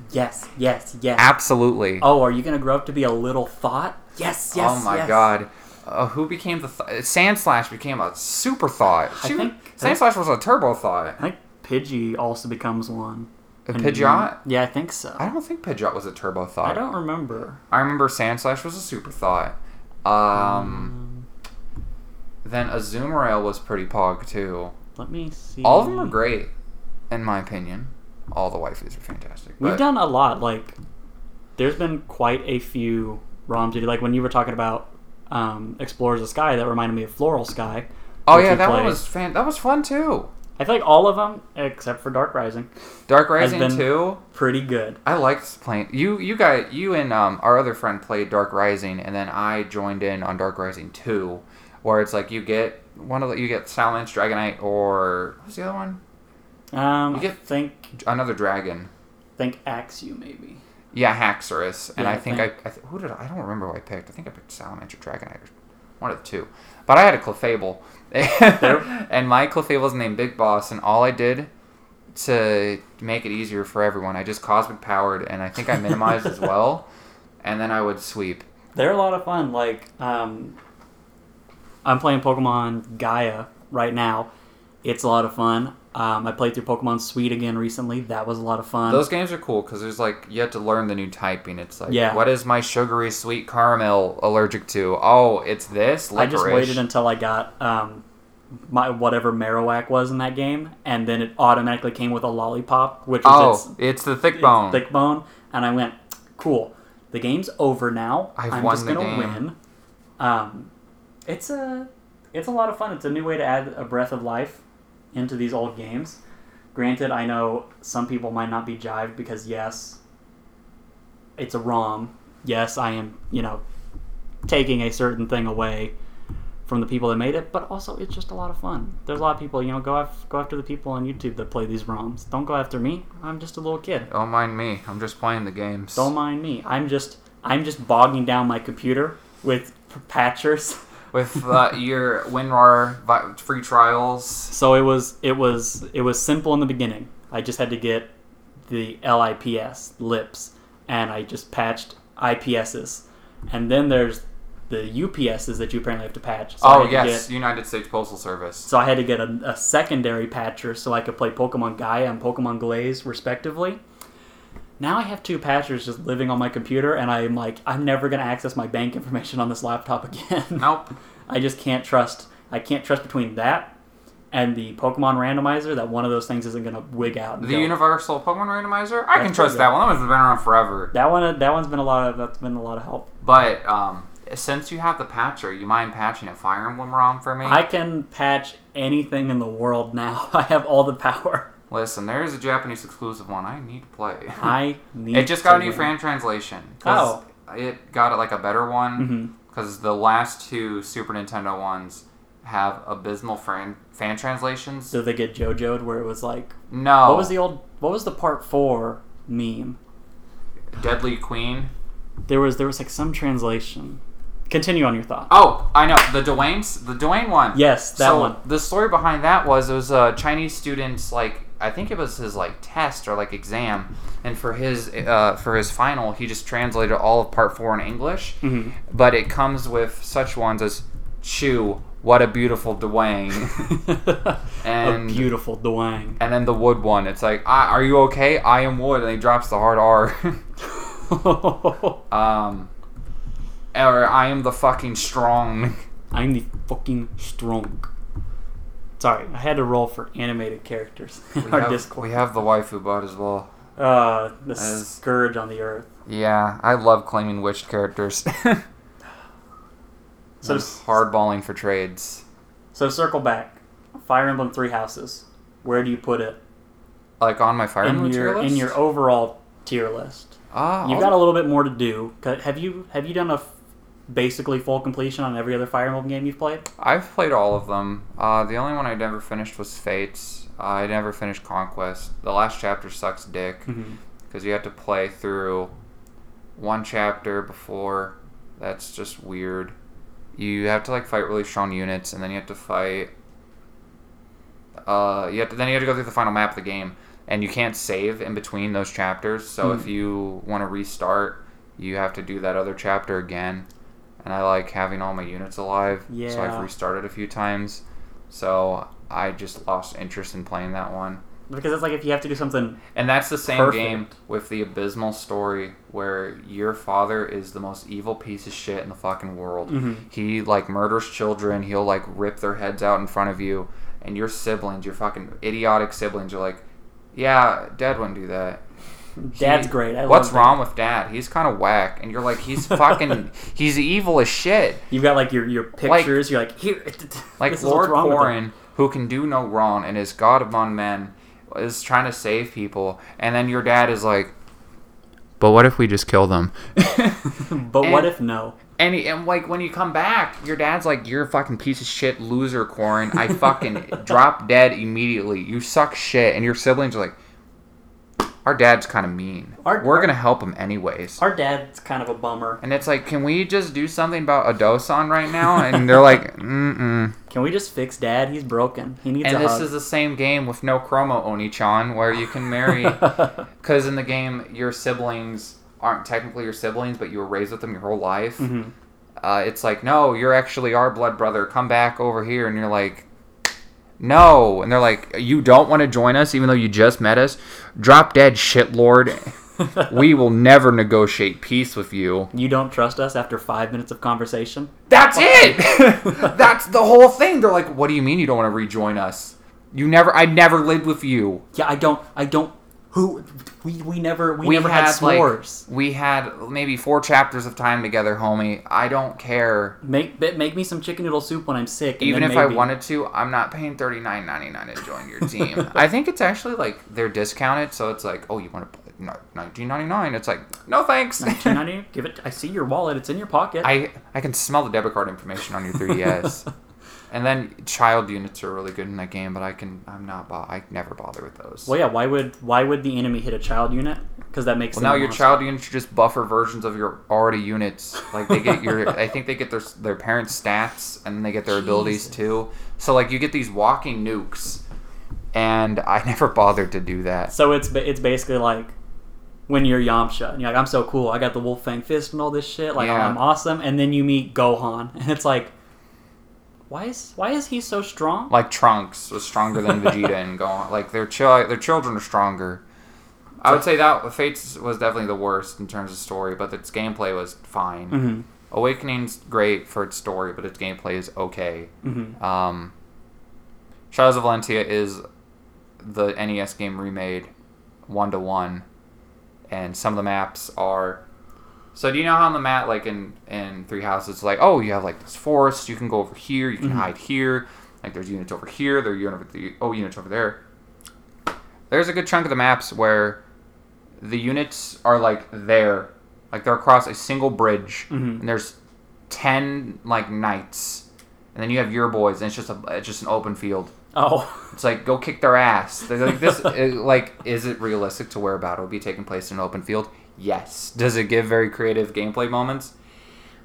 yes, yes, yes. absolutely. Oh, are you gonna grow up to be a little thought? Yes, yes. oh my yes. god. Uh, who became the th- Sandslash became a super thought. I Shoot, think- Sandslash was a turbo thought. I think Pidgey also becomes one. A Pidgeot? Yeah, I think so. I don't think Pidgeot was a turbo thought. I don't remember. I remember Sandslash was a super thought. Um, then Azumarill was pretty pog too. Let me see. All of them are great, in my opinion. All the waifus are fantastic. We've done a lot. Like, there's been quite a few ROMs. Like when you were talking about um, Explorers of Sky, that reminded me of Flora Sky. Oh yeah, that one was fan. That was fun too. I like all of them, except for Dark Rising, Dark Rising too. pretty good. I liked playing. You you got you and um, our other friend played Dark Rising, and then I joined in on Dark Rising two, where it's like you get one of the you get Salamence, Dragonite, or what's the other one? Um, You I get- think Another dragon. think Axew maybe. Yeah, Haxorus, and Yeah, I think, I, I th- who did I, I don't remember who I picked. I think I picked Salamence or Dragonite, or one of the two. But I had a Clefable, and my Clefable's named Big Boss, and all I did to make it easier for everyone, I just cosmic powered, and I think I minimized as well, and then I would sweep. They're a lot of fun. Like, um, I'm playing Pokemon Gaia right now. It's a lot of fun. Um, I played through Pokemon Sweet again recently. That was a lot of fun. Those games are cool because there's like you have to learn the new typing. It's like, Yeah. what is my sugary sweet caramel allergic to? Oh, it's this. I just waited until I got um, my whatever Marowak was in that game, and then it automatically came with a lollipop, which was Oh, its, it's the thick bone. thick bone, and I went, "Cool, the game's over now. I've am won just gonna game." win." Um, it's a it's a lot of fun. It's a new way to add a breath of life into these old games. Granted, I know some people might not be jived because yes, it's a ROM. Yes, I am, you know, taking a certain thing away from the people that made it, but also it's just a lot of fun. There's a lot of people, you know, go af- go after the people on YouTube that play these ROMs. Don't go after me. I'm just a little kid. Don't mind me. I'm just playing the games. Don't mind me. I'm just I'm just bogging down my computer with patchers. With uh, your WinRAR free trials. So it was it was it was simple in the beginning. I just had to get the LIPS lips, and I just patched IPSs, and then there's the UPSs that you apparently have to patch. So oh yes, get- United States Postal Service. so I had to get a, a secondary patcher so I could play Pokemon Gaia and Pokemon Glaze respectively. Now I have two patchers just living on my computer, and I'm like, I'm never gonna access my bank information on this laptop again. Nope. I just can't trust. I can't trust between that and the Pokemon randomizer that one of those things isn't gonna wig out. and The go. Universal Pokemon Randomizer. I can trust that one. That one's been around forever. that one. That one's been a lot of. That's been a lot of help. But um, since you have the patcher, you mind patching a Fire Emblem ROM for me? I can patch anything in the world now. I have all the power. Listen, there is a Japanese exclusive one I need to play. I need. It just got a new win. fan translation. 'cause oh. It got like a better one mm-hmm. because the last two Super Nintendo ones have abysmal fan fan translations. Did they get JoJo'd where it was like, No. what was the old, what was the part four meme? Deadly Queen? There was there was like some translation. Continue on your thought. Oh, I know the Duwang's the Duwang one. Yes, that so one. The story behind that was it was a Chinese student's like I think it was his like test or like exam, and for his uh, for his final he just translated all of part four in English, hmm but it comes with such ones as "Chew, what a beautiful Duwang," And- a beautiful Duwang. and then the Wood one. It's like, I, "Are you okay? I am Wood," and he drops the hard R. um, or I am the fucking strong. I'm the fucking strong. Sorry, I had to roll for animated characters in We our have, Discord. we have the waifu bot as well. uh, the As- scourge on the earth. Yeah, I love claiming witched characters. So- hardballing for trades. So circle back. Fire Emblem Three Houses. Where do you put it Like on my Fire in Emblem your tier list? in your overall tier list? Ah, You've got a little bit more to do. Have you have you done a basically full completion on every other Fire Emblem game you've played? I've played all of them. Uh, the only one I never finished was Fates. I never finished Conquest. The last chapter sucks dick Mm-hmm. because you have to play through one chapter before. That's just weird. You have to like fight really strong units, and then you have to fight. Uh, you have to, then you have to go through the final map of the game, and you can't save in between those chapters. So Hmm. if you want to restart, you have to do that other chapter again. And I like having all my units alive, so I've restarted a few times. So I just lost interest in playing that one. Because it's like if you have to do something. And that's the same Perfect. game with the abysmal story where your father is the most evil piece of shit in the fucking world. Mhm. He like murders children. He'll like rip their heads out in front of you, and your siblings, your fucking idiotic siblings, are like, "Yeah, Dad wouldn't do that." Dad's great. I What's wrong with Dad? He's kind of whack, and you're like, he's fucking, he's evil as shit. You've got like your your pictures. you're like here. Like this is what's Lord. Corrin, who can do no wrong and is God among men, is trying to save people, and then your dad is like, "But what if we just kill them?" But what if no? and, he, and like when you come back, your dad's like, "You're a fucking piece of shit, loser, Corrin. I fucking drop dead immediately. You suck shit." And your siblings are like, "Our dad's kind of mean. Our- We're our- gonna help him anyways." Our dad's kind of a bummer. and it's like, can we just do something about Adosan right now? And they're like, mm-mm. Can we just fix Dad? He's broken. He needs And this hug. is the same game with no chromo Oni-chan, where you can marry. Because in the game, your siblings aren't technically your siblings, but you were raised with them your whole life. Mhm. Uh, it's like, no, you're actually our blood brother. Come back over here. And you're like, no. And they're like, you don't want to join us, even though you just met us? Drop dead, shitlord. we will never negotiate peace with you. You don't trust us after five minutes of conversation? That's it. That's the whole thing. They're like, "What do you mean you don't want to rejoin us? You never. I never lived with you. Yeah, I don't. I don't. Who? We, we never. We, We never had, had, like- We had maybe four chapters of time together, homie. I don't care. make make me some chicken noodle soup when I'm sick. and Even if I wanted to, I'm not paying thirty nine ninety nine to join your team. I think it's actually like they're discounted, so it's like, oh, you want to play nineteen ninety nine? It's like, no thanks. 1990, give it. I see your wallet. It's in your pocket. I I can smell the debit card information on your 3ds. and then child units are really good in that game, but I can I'm not bo- I never bother with those. well, yeah. Why would why would the enemy hit a child unit? Because that makes sense. Well, now your monster. child units are just buffer versions of your already units. Like they get your, I think they get their their parents' stats and they get their abilities too. So like you get these walking nukes, and I never bothered to do that. So it's it's basically like when you're Yamcha and you're like, I'm so cool. I got the Wolf Fang fist and all this shit. Like Yeah. I'm awesome. And then you meet Gohan, and it's like, why is why is he so strong? Like Trunks was stronger than Vegeta and Gohan. Like their chil- their children are stronger. I would say that Fates was definitely the worst in terms of story, but its gameplay was fine. hmm Awakening's great for its story, but its gameplay is okay. hmm Um, Shadows of Valentia is the NES game remade one to one, and some of the maps are. So do you know how on the map, like in in Three Houses, it's like oh you have like this forest, you can go over here, you can Mhm. hide here, like there's units over here, there are units oh units over there. There's a good chunk of the maps where the units are like there, like they're across a single bridge, Mhm. and there's ten like knights, and then you have your boys, and it's just a it's just an open field. Oh, It's like go kick their ass. They're like this, it- like is it realistic to where a battle would be taking place in an open field? Yes. Does it give very creative gameplay moments?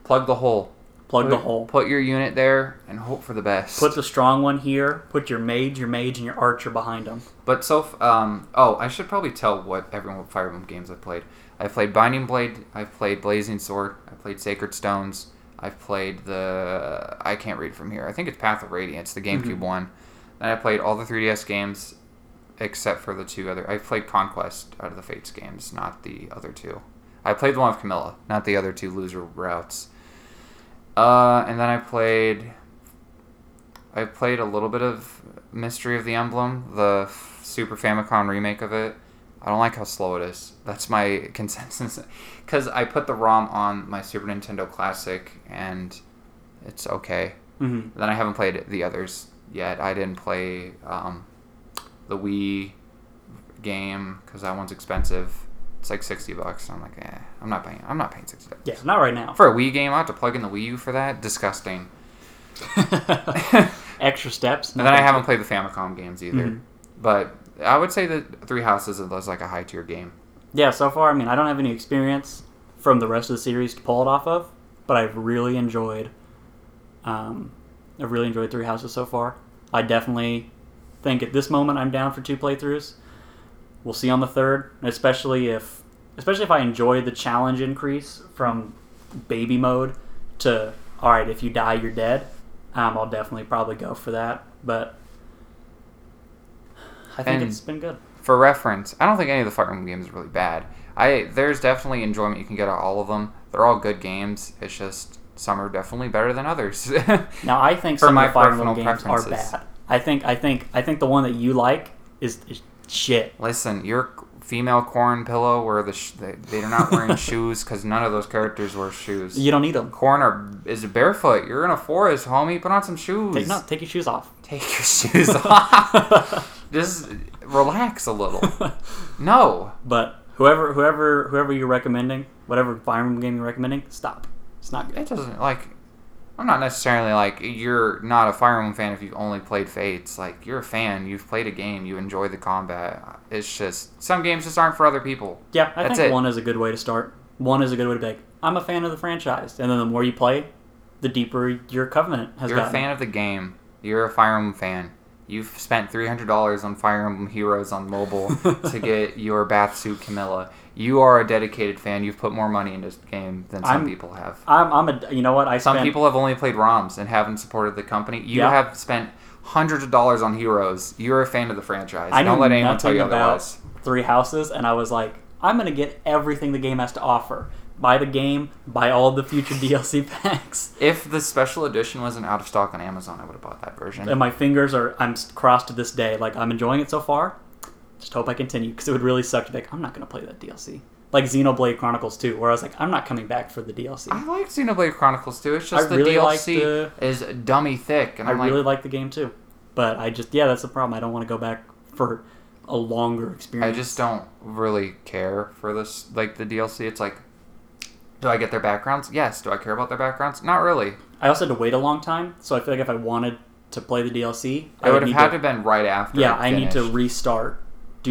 Plug the hole. plug the hole. Put your unit there and hope for the best. Put the strong one here. Put your mage, your mage, and your archer behind them. But so, f- um, oh, I should probably tell what everyone what Fire Emblem games I've played. I've played Binding Blade. I've played Blazing Sword. I've played Sacred Stones. I've played the I can't read from here. I think it's Path of Radiance, the GameCube Mhm. one. Then I played all the 3DS games except for the two other. I played Conquest out of the Fates games, not the other two. I played the one with Camilla, not the other two loser routes. Uh, and then I played. I played a little bit of Mystery of the Emblem, the Super Famicom remake of it. I don't like how slow it is. That's my consensus. Because I put the ROM on my Super Nintendo Classic, and it's okay. hmm Then I haven't played the others yet. I didn't play um, the Wii game because that one's expensive. It's like sixty bucks. I'm like, eh, I'm not paying. I'm not paying sixty bucks Yeah, not right now. for a Wii game. I have to plug in the Wii U for that. Disgusting. Extra steps. And then I haven't played the Famicom games either. Mhm. But I would say that Three Houses is like a high tier game. Yeah, so far, I mean, I don't have any experience from the rest of the series to pull it off of, but I've really enjoyed. Um, I've really enjoyed Three Houses so far. I definitely think at this moment I'm down for two playthroughs. We'll see on the third, especially if, especially if I enjoy the challenge increase from baby mode to all right, if you die, you're dead. Um, I'll definitely probably go for that, but I think And- it's been good. For reference, I don't think any of the Fire Emblem games are really bad. I there's definitely enjoyment you can get out of all of them. They're all good games. It's just some are definitely better than others. Now I think some of the Fire Emblem games are bad. I think I think I think the one that you like is, is shit. Listen, your female Corrin pillow where the sh- they, they're not wearing shoes because none of those characters wear shoes. You don't need them. Corrin are, is barefoot. You're in a forest, homie. Put on some shoes. Take, no, take your shoes off. Take your shoes off. Just relax a little. No. But whoever whoever whoever you're recommending, whatever Fire Emblem game you're recommending, stop. It's not good. It doesn't like. I'm not necessarily like you're not a Fire Emblem fan if you've only played Fates. Like you're a fan, you've played a game, you enjoy the combat. It's just some games just aren't for other people. Yeah, I That's think it. one is a good way to start. One is a good way to be like, I'm a fan of the franchise, and then the more you play, the deeper your covenant has You're a fan of the game. You're a Fire Emblem fan. You've spent three hundred dollars on Fire Emblem Heroes on mobile to get your bath suit Camilla. You are a dedicated fan. You've put more money into this game than some I'm- people have. I'm, I'm a you know what I Some spent, people have only played ROMs and haven't supported the company. You Yeah. have spent hundreds of dollars on Heroes. You're a fan of the franchise. I Don't let anyone tell you about otherwise. Three Houses, and I was like, I'm gonna get everything the game has to offer. Buy the game, buy all the future DLC packs. If the special edition wasn't out of stock on Amazon, I would have bought that version. And my fingers are I'm crossed to this day. Like I'm enjoying it so far. Just hope I continue because it would really suck to be like I'm not gonna play that DLC. Like Xenoblade Chronicles 2, where I was like I'm not coming back for the DLC. I like Xenoblade Chronicles 2. It's just I the really DLC the- is dummy thick, and I I'm really like the game too, but I just yeah, that's the problem. I don't want to go back for a longer experience. I just don't really care for this, like the DLC. It's like, do I get their backgrounds? Yes. Do I care about their backgrounds? Not really. I also had to wait a long time, so I feel like if I wanted to play the DLC, I would have had to, to have been right after. yeah, I need to restart,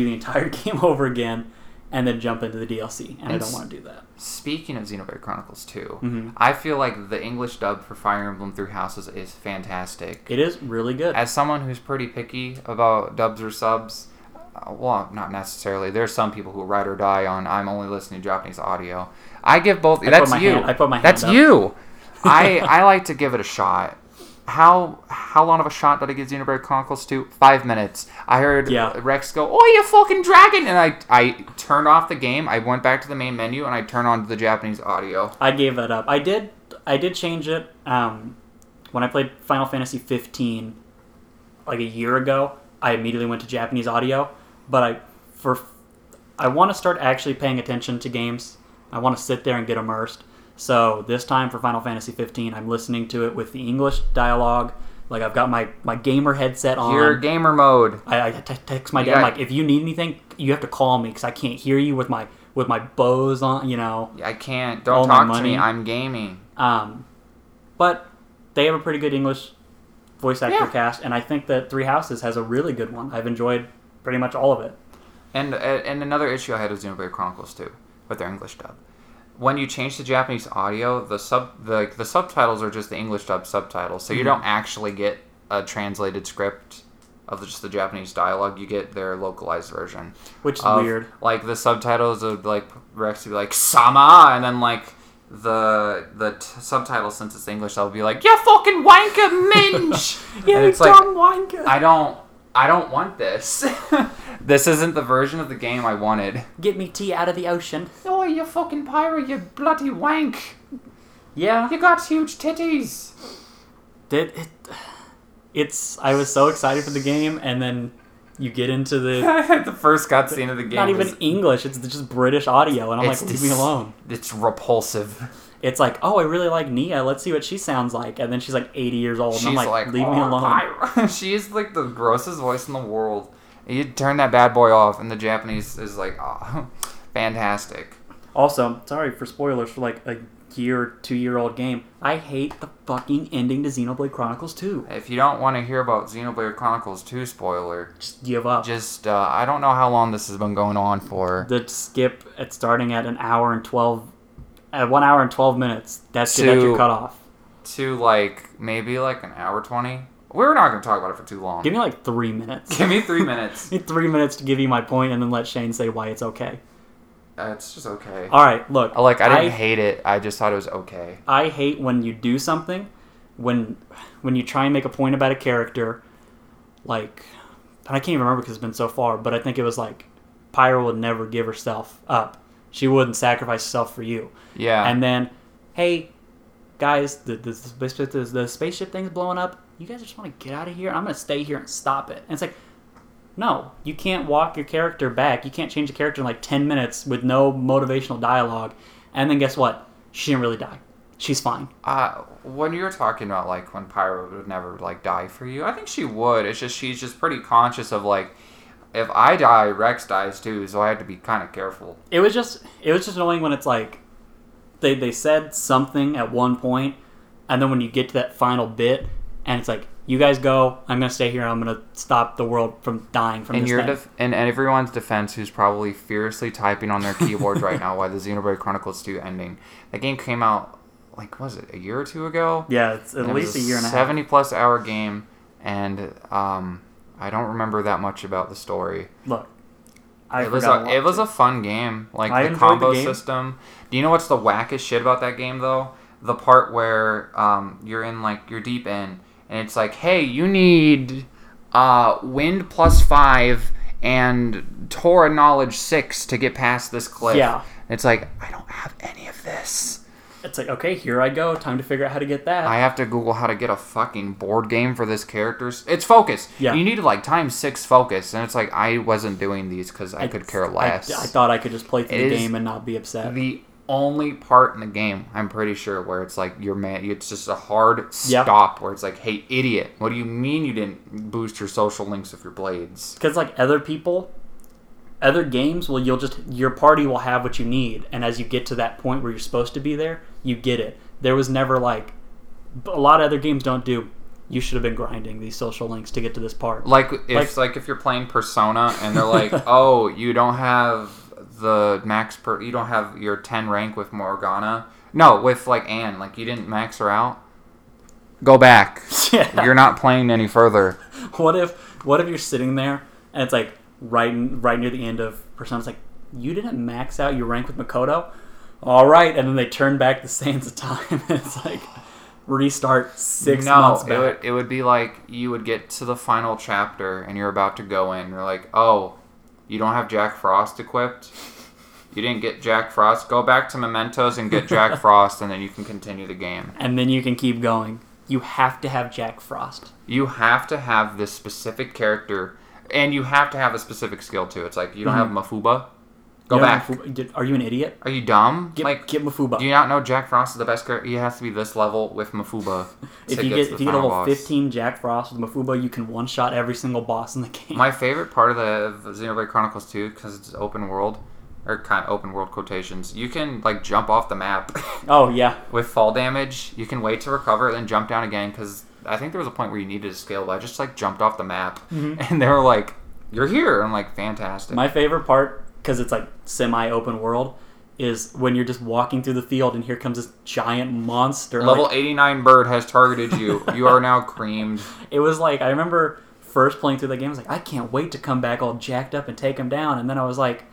do the entire game over again, and then jump into the DLC, and I don't want to do that. Speaking of Xenoblade Chronicles 2, Mhm. I feel like the English dub for Fire Emblem Three Houses is fantastic. It is really good. As someone who's pretty picky about dubs or subs, uh, well, not necessarily. There's some people who ride or die on. I'm only listening to Japanese audio. I give both. put that's my you. hand- I put my hand That's up. you. I I like to give it a shot. How how long of a shot did I give Xenoblade Chronicles 2? Five minutes. I heard Yeah. Rex go, "Oh, you fucking dragon!" And I I turned off the game. I went back to the main menu and I turned on the Japanese audio. I gave that up. I did. I did change it um, when I played Final Fantasy 15, like a year ago. I immediately went to Japanese audio, but I for I want to start actually paying attention to games. I want to sit there and get immersed. So this time for Final Fantasy 15, I'm listening to it with the English dialogue. Like I've got my my gamer headset on. Your gamer mode. I, I t- text my dad like, if you need anything, you have to call me because I can't hear you with my with my Bose on. You know. I can't. Don't my talk to me. I'm gaming. Um, but they have a pretty good English voice actor Yeah. cast, and I think that Three Houses has a really good one. I've enjoyed pretty much all of it. And and another issue I had with Xenoblade Chronicles 2 with their English dub. When you change to Japanese audio, the sub the, the subtitles are just the English dub subtitles, so you Mhm. don't actually get a translated script of just the Japanese dialogue. You get their localized version. Which is of, weird. Like the subtitles would like Rex would be like "sama," and then like the the t- subtitles since it's English, they'll be like "you fucking wanker minge," Yeah, and it's you like dumb wanker. I don't I don't want this. this isn't the version of the game I wanted. Get me tea out of the ocean. Oh, you fucking pirate, you bloody wank! Yeah, You got huge titties. did it. It's. I was so excited for the game, and then you get into the the first cutscene of the game. not even is- English. It's just British audio, and I'm like, leave me alone. It's repulsive. It's like, oh, I really like Nia. Let's see what she sounds like. And then she's like 80 years old, and She's I'm like, like, leave me "Oh, alone. pirate." she is like the grossest voice in the world. You turn that bad boy off, and the Japanese is like, oh, fantastic. Also, sorry for spoilers for like a year, two year old game. I hate the fucking ending to Xenoblade Chronicles 2. If you don't want to hear about Xenoblade Chronicles 2 spoiler, Just give up. just uh, I don't know how long this has been going on for. the skip at starting at an hour and 12, at one hour and 12 minutes. That's, that's your To- cutoff. to like maybe like an hour 20 we're not going to talk about it for too long Give me like three minutes. give me three minutes Give me three minutes to give you my point, and then let Shane say why it's okay. uh, it's just okay All right, look. Uh, like i didn't I- hate it i just thought it was okay I hate when you do something, when when you try and make a point about a character, like I can't even remember because it's been so far, but I think it was like Pyra would never give herself up. She wouldn't sacrifice herself for you. yeah And then, hey, guys, the the, spaceship the, the spaceship thing's blowing up. You guys just want to get out of here. I'm gonna stay here and stop it. And it's like, no, you can't walk your character back. You can't change the character in like ten minutes with no motivational dialogue. And then guess what? She didn't really die. She's fine. uh, when you were talking about like when Pyra would never like die for you i think she would it's just she's just pretty conscious of like if i die rex dies too so i have to be kind of careful It was just it was just annoying when it's like they they said something at one point, and then when you get to that final bit, and it's like you guys go, I'm gonna stay here. And I'm gonna stop the world from dying from in this your def- in everyone's defense who's probably furiously typing on their keyboards right now why the xenoblade chronicles 2 ending that game came out like was it a year or two ago yeah, it's at least a was year and a half. 70 plus hour game and um, i don't remember that much about the story. Look, I it was a, it was a fun game. Like I the enjoyed the combo system. Do you know what's the wackest shit about that game though? The part where um, you're in like you're deep in and it's like hey you need uh, wind plus five and torah knowledge six to get past this cliff. Yeah. it's like i don't have any of this It's like okay, here I go. Time to figure out how to get that. I have to Google how to get a fucking board game for this characters. It's focus. Yeah. You need like times six focus, and it's like I wasn't doing these because I, could care less. I, I thought I could just play through It the game and not be upset. the only part in the game, I'm pretty sure, where it's like you're man, it's just a hard stop where it's like, hey, idiot, what do you mean you didn't boost your social links with your blades? because like other people other games well you'll just your party will have what you need and as you get to that point where you're supposed to be there you get it there was never like a lot of other games don't do you should have been grinding these social links to get to this part Like if like, if you're playing Persona and they're like, oh, you don't have the max per, you don't have your 10 rank with Morgana. No, with like Anne, like you didn't max her out. Go back. yeah You're not playing any further. what if what if you're sitting there and it's like right right near the end of Persona. It's like you didn't max out your rank with Makoto. All right, and then they turn back the sands of time. it's like restart six no, months it would, it would be like you would get to the final chapter and you're about to go in. You're like, oh, you don't have Jack Frost equipped. You didn't get Jack Frost. Go back to Mementos and get Jack Frost, and then you can continue the game. and then you can keep going. You have to have Jack Frost. You have to have this specific character, and you have to have a specific skill too. It's like you don't mm-hmm. have Mafuba. Go You back. Mafuba- Are you an idiot? Are you dumb? Get, like, get Mafuba. do you not know Jack Frost is the best character? He has to be this level with Mafuba. if you get if you get level boss. 15 Jack Frost with Mafuba, you can one shot every single boss in the game. My favorite part of the of Xenoblade Chronicles 2, because it's open world, or kind of open world quotations, you can like jump off the map oh yeah, with fall damage. You can wait to recover, and then jump down again. Because I think there was a point where you needed to scale, but I just like jumped off the map, and they were like, "You're here." I'm like, "Fantastic." Mm-hmm. my favorite part because it's like semi open world is when you're just walking through the field and here comes this giant monster. Level like, 89 bird has targeted you. you are now creamed. it was like I remember first playing through the game. I was like, I can't wait to come back all jacked up and take him down. And then I was like,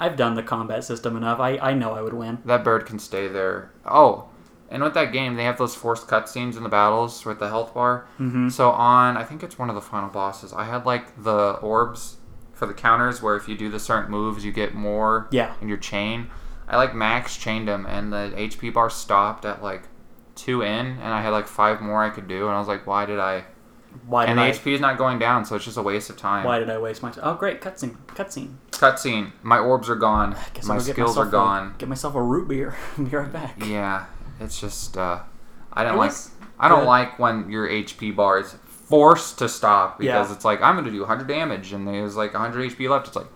I've done the combat system enough. I I know I would win. That bird can stay there. Oh, and with that game, they have those forced cutscenes in the battles with the health bar. Mm-hmm. So on, I think it's one of the final bosses. I had like the orbs for the counters, where if you do the certain moves, you get more Yeah. in your chain. I like max chained him, and the HP bar stopped at like two in, and I had like five more I could do, and I was like, why did I? Why And the I? HP is not going down, so it's just a waste of time. Why did I waste my? Time? Oh great, cutscene, cutscene. Cutscene. My orbs are gone. My I'll go get skills are gone. A, get myself a root beer. Be right back. Yeah, it's just uh, I don't like I don't like when your HP bar is forced to stop because Yeah. it's like I'm gonna do 100 damage and there's like 100 HP left. It's like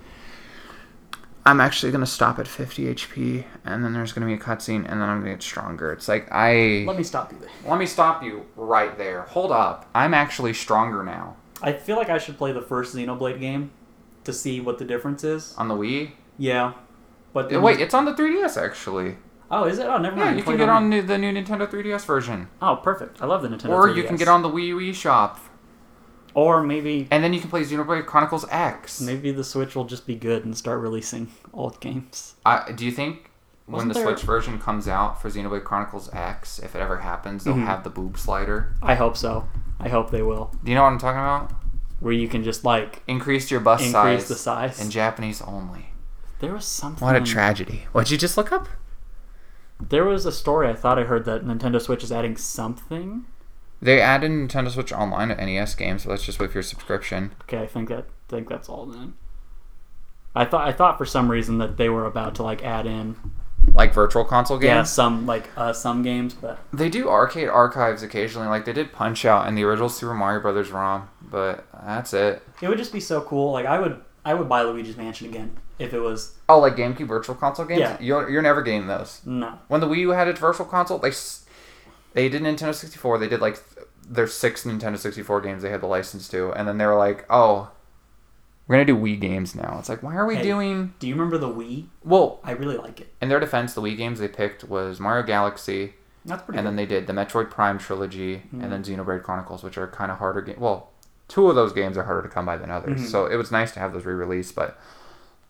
I'm actually gonna stop at 50 HP and then there's gonna be a cutscene and then I'm gonna get stronger. It's like I Let me stop you there. let me stop you right there. Hold up, I'm actually stronger now I feel like I should play the first Xenoblade game to see what the difference is. on the Wii. Yeah, but then- Wait, it's on the 3DS actually. Oh, is it? Oh, never mind. Yeah, you can get on the, the new Nintendo 3DS version, Oh, perfect. I love the Nintendo. or you 3DS. can get on the Wii U eShop, or maybe and then you can play Xenoblade Chronicles X. maybe the Switch will just be good and start releasing old games. I, do you think when Wasn't the there- Switch version comes out for Xenoblade Chronicles X, if it ever happens, they'll Mhm. have the boob slider? I hope so. I hope they will. Do you know what I'm talking about? Where you can just like Increase your bust increase size the size. in Japanese only. there was something. What a tragedy. What'd you just look up? There was a story I thought I heard that Nintendo Switch is adding something. They added Nintendo Switch Online to NES games, so that's just with your subscription. Okay, I think that I think that's all then. I thought I thought for some reason that they were about to like add in Like virtual console games? yeah some like uh, some games, but They do arcade archives occasionally. Like they did Punch Out and the original Super Mario Brothers ROM, but that's it. it would just be so cool. Like I would I would buy Luigi's Mansion again if it was Oh, like GameCube Virtual Console games? Yeah. You're, you're never getting those. no. when the Wii U had its virtual console, they they did Nintendo 64. They did like their six Nintendo 64 games they had the license to, and then they were like, oh, we're gonna do Wii games now. It's like, why are we Hey. doing? Do you remember the Wii? Well, I really like it. in their defense, the Wii games they picked was Mario Galaxy, That's pretty. and good. then they did the Metroid Prime trilogy, Mhm. and then Xenoblade Chronicles, which are kind of harder game. Well, two of those games are harder to come by than others, Mhm. so it was nice to have those re-released, but.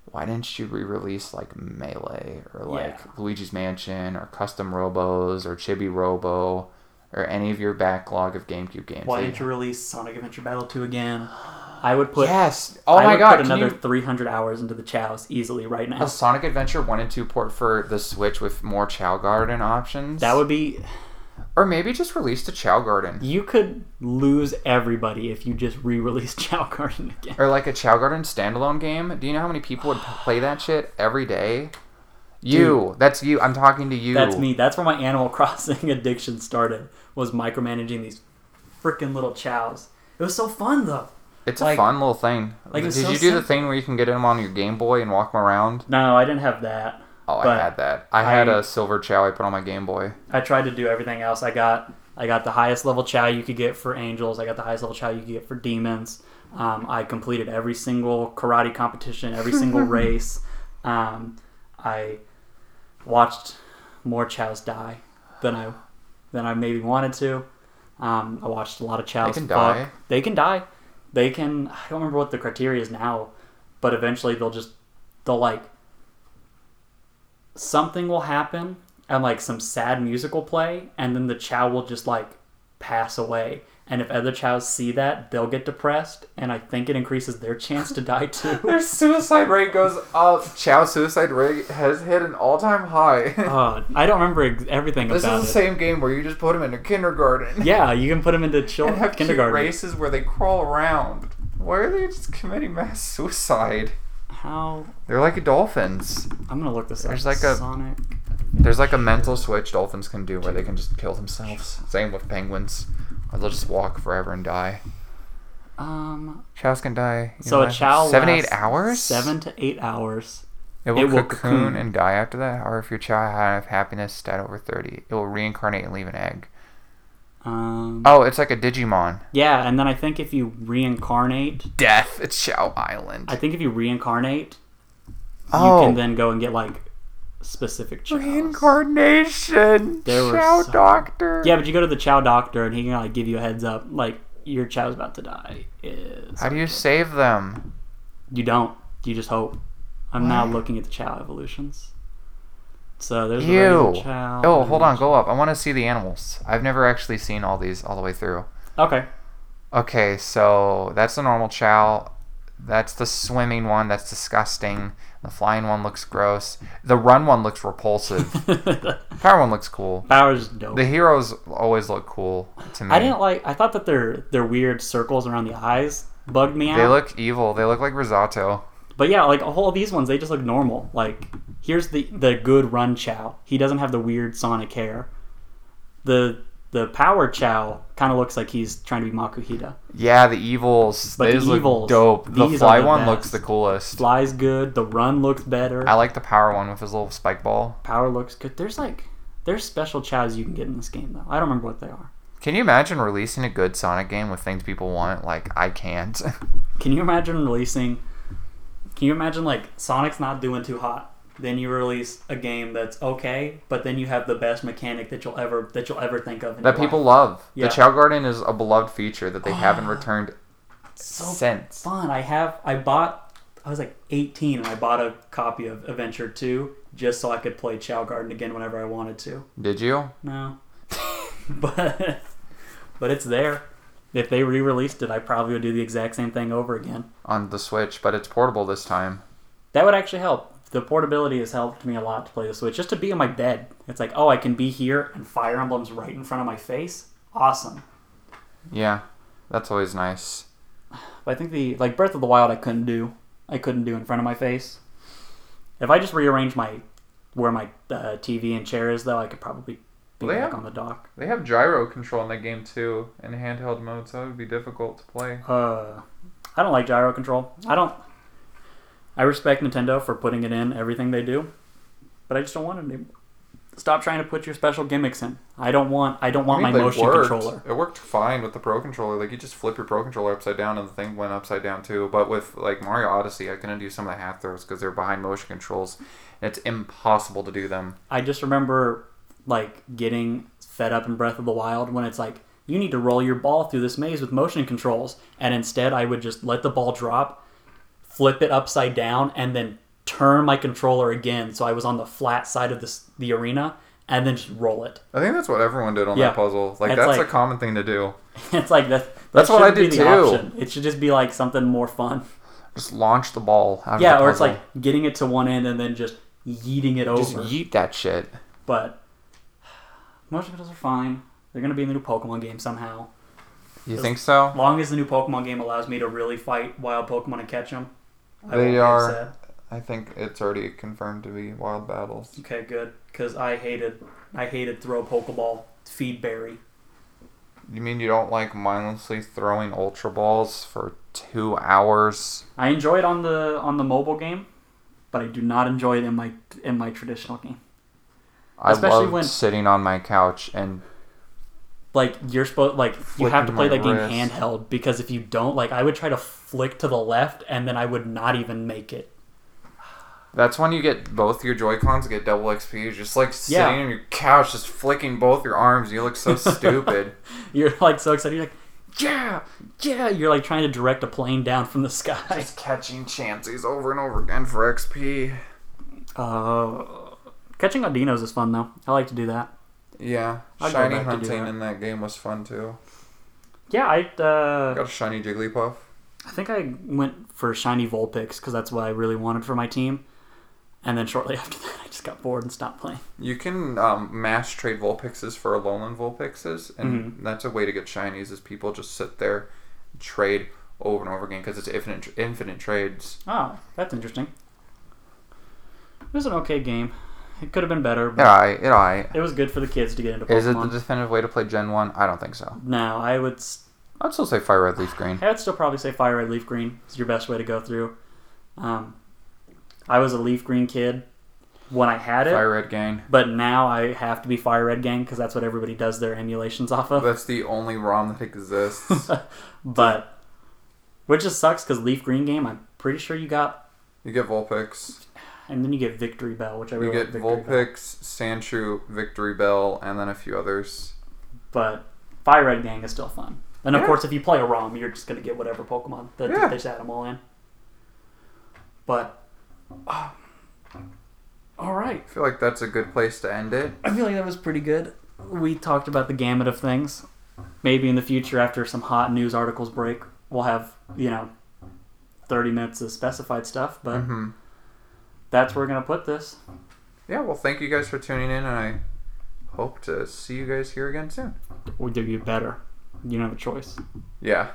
Why didn't you re-release like Melee or like Yeah. Luigi's Mansion or Custom Robos or Chibi Robo or any of your backlog of GameCube games? Why didn't you release Sonic Adventure Battle 2 again? I would put yes. Oh I my would god! put another you 300 hours into the Chaos easily right now. a Sonic Adventure one and two port for the Switch with more Chao Garden options? That would be or maybe just release the Chao Garden you could lose everybody if you just re-released Chao Garden again. or like a Chao Garden standalone game. Do you know how many people would play that shit every day? You. That's you. I'm talking to you. That's me. That's where my Animal Crossing addiction started. Was micromanaging these freaking little Chaos. It was so fun though. It's Like- a fun little thing. like, Did it's you so do the thing where you can get them on your Game Boy and walk them around? No, I didn't have that. Oh, I had that. I had a silver Chao I put on my Game Boy. I tried to do everything else. I got I got the highest level Chao you could get for angels. I got the highest level Chao you could get for demons. Um, I completed every single karate competition, every single race. Um, I watched more Chaos die than I than I maybe wanted to. Um, I watched a lot of Chaos. can fuck. die? They can die. They can. I don't remember what the criteria is now, but eventually they'll just they'll like something will happen and like some sad music will play and then the Chao will just like pass away and if other Chaos see that they'll get depressed and i think it increases their chance to die too Their suicide rate goes up. Chao suicide rate has hit an all-time high. uh, i don't remember ex- everything this is the it same game where you just put them into kindergarten. yeah you can put them into and children have kindergarten races where they crawl around. Why are they just committing mass suicide? How They're like dolphins. i'm gonna look this up There's like a- sonic There's like a mental switch dolphins can do where they can just kill themselves. Same with penguins. Or they'll just walk forever and die. um Chaos can die. you so know, a Chao seven eight hours. seven to eight hours It will, it will cocoon, cocoon. and die after that. Or if your child had happiness died over thirty, it will reincarnate and leave an egg. Um Oh, it's like a Digimon. yeah and then i think if you reincarnate Death. It's Chao Island. I think if you reincarnate, oh, you can then go and get like specific Chaos. reincarnation. There Chao so- Doctor. Yeah, but you go to the Chao doctor and he can like give you a heads up, like your Chao's about to die. Is How do you save them? you don't. You just hope. I'm now looking at the Chao evolutions. So uh, there's the Ew. Oh, hold on, go up. I want to see the animals. I've never actually seen all these all the way through. Okay. Okay, so that's the normal Chao. That's the swimming one. That's disgusting. The flying one looks gross. The run one looks repulsive. Power one looks cool. Power's dope. The heroes always look cool to me. I didn't like. I thought that their their weird circles around the eyes bugged me out. They look evil. They look like risotto. But yeah, like all of these ones, they just look normal. Like here's the the good run Chao. He doesn't have the weird Sonic hair. The the power Chao kind of looks like he's trying to be Makuhita. Yeah, the evils. But they the evils, dope. The fly the one best. looks the coolest. Flies good. The run looks better. I like the power one with his little spike ball. Power looks good. There's like there's special Chaos you can get in this game though. I don't remember what they are. Can you imagine releasing a good Sonic game with things people want? Like I can't. Can you imagine releasing? Can you imagine like Sonic's not doing too hot? Then you release a game that's okay, but then you have the best mechanic that you'll ever that you'll ever think of. In that people life. love. Yeah. The Chao Garden is a beloved feature that they haven't ah, returned so since. fun. I have I bought I was like 18 and I bought a copy of Adventure 2 just so I could play Chao Garden again whenever I wanted to. Did you? No. but but it's there. If they re-released it, I probably would do the exact same thing over again. On the Switch, but it's portable this time. That would actually help. The portability has helped me a lot to play the Switch. Just to be in my bed. It's like, oh, I can be here and Fire Emblem's right in front of my face. Awesome. Yeah, that's always nice. But I think the like Breath of the Wild I couldn't do. I couldn't do in front of my face. If I just rearrange my where my uh, TV and chair is, though, I could probably be Well, back have- on the dock. They have gyro control in that game too, in handheld mode, so it would be difficult to play. Uh, I don't like gyro control. I don't. I respect Nintendo for putting it in everything they do, but I just don't want it anymore. Stop trying to put your special gimmicks in. I don't want. I don't want I mean, my motion worked. controller. It worked fine with the Pro controller. Like you just flip your Pro controller upside down, and the thing went upside down too. But with like Mario Odyssey, I couldn't do some of the half throws because they're behind motion controls, and it's impossible to do them. I just remember like getting fed up in Breath of the Wild when it's like you need to roll your ball through this maze with motion controls, and instead I would just let the ball drop, flip it upside down, and then turn my controller again so I was on the flat side of this the arena, and then just roll it. I think that's what everyone did on Yeah. that puzzle. Like It's that's like- a common thing to do. it's like that. That's what I did too. option. It should just be like something more fun. Just launch the ball out Yeah, of the or it's like getting it to one end and then just yeeting it just over. Just yeet that shit. But motion controls are fine. They're gonna be in the new Pokemon game somehow. You As- think so? long as the new Pokemon game allows me to really fight wild Pokemon and catch them, I They are- upset. I think it's already confirmed to be wild battles. Okay, good. Because I hated, I hated throw Pokeball, feed berry. You mean you don't like mindlessly throwing ultra balls for two hours? I enjoy it on the on the mobile game, but I do not enjoy it in my in my traditional game. I Especially love when- sitting on my couch and Like you're supposed, like you have to play that game handheld because if you don't, like I would try to flick to the left and then I would not even make it. that's when you get both your Joy Cons get double XP. You're just like sitting Yeah. on your couch, just flicking both your arms. You look so stupid. You're like so excited. You're like, yeah, yeah. You're like trying to direct a plane down from the sky. Just catching chances over and over again for XP. Uh, catching Audinos is fun though. I like to do that. Yeah, I'd go shiny back to do hunting that. in that game was fun too. Yeah, I uh, Got a shiny Jigglypuff. I think I went for shiny Vulpix because that's what I really wanted for my team. And then shortly after that, I just got bored and stopped playing. You can um, mass trade Vulpixes for Alolan Vulpixes, and Mhm. that's a way to get shinies. Is people just sit there, trade over and over again because it's infinite infinite trades. Oh, that's interesting. It was an okay game. It could have been better, but Yeah, I, it I. it was good for the kids to get into Pokemon. Is it the definitive way to play Gen One? I don't think so. no, I would. s- I'd still say Fire Red Leaf Green. I'd still probably say Fire Red Leaf Green is your best way to go through. Um, I was a Leaf Green kid when I had it, Fire Red Gang. but now I have to be Fire Red Gang because that's what everybody does their emulations off of. That's the only ROM that exists. but which just sucks because Leaf Green game, I'm pretty sure you got, you get Vulpix. And then you get Victreebel, which I really You get like Vulpix, Sandshrew, Victreebel, and then a few others. But Fire Red Gang is still fun. And of Yeah. course, if you play a ROM, you're just gonna get whatever Pokemon that Yeah. they just add them all in. But uh, all right, I feel like that's a good place to end it. I feel like that was pretty good. We talked about the gamut of things. Maybe in the future, after some hot news articles break, we'll have you know thirty minutes of specified stuff. But hmm that's where we're gonna put this. Yeah, well, thank you guys for tuning in, and I hope to see you guys here again soon. We'll do you better. You don't have a choice. Yeah.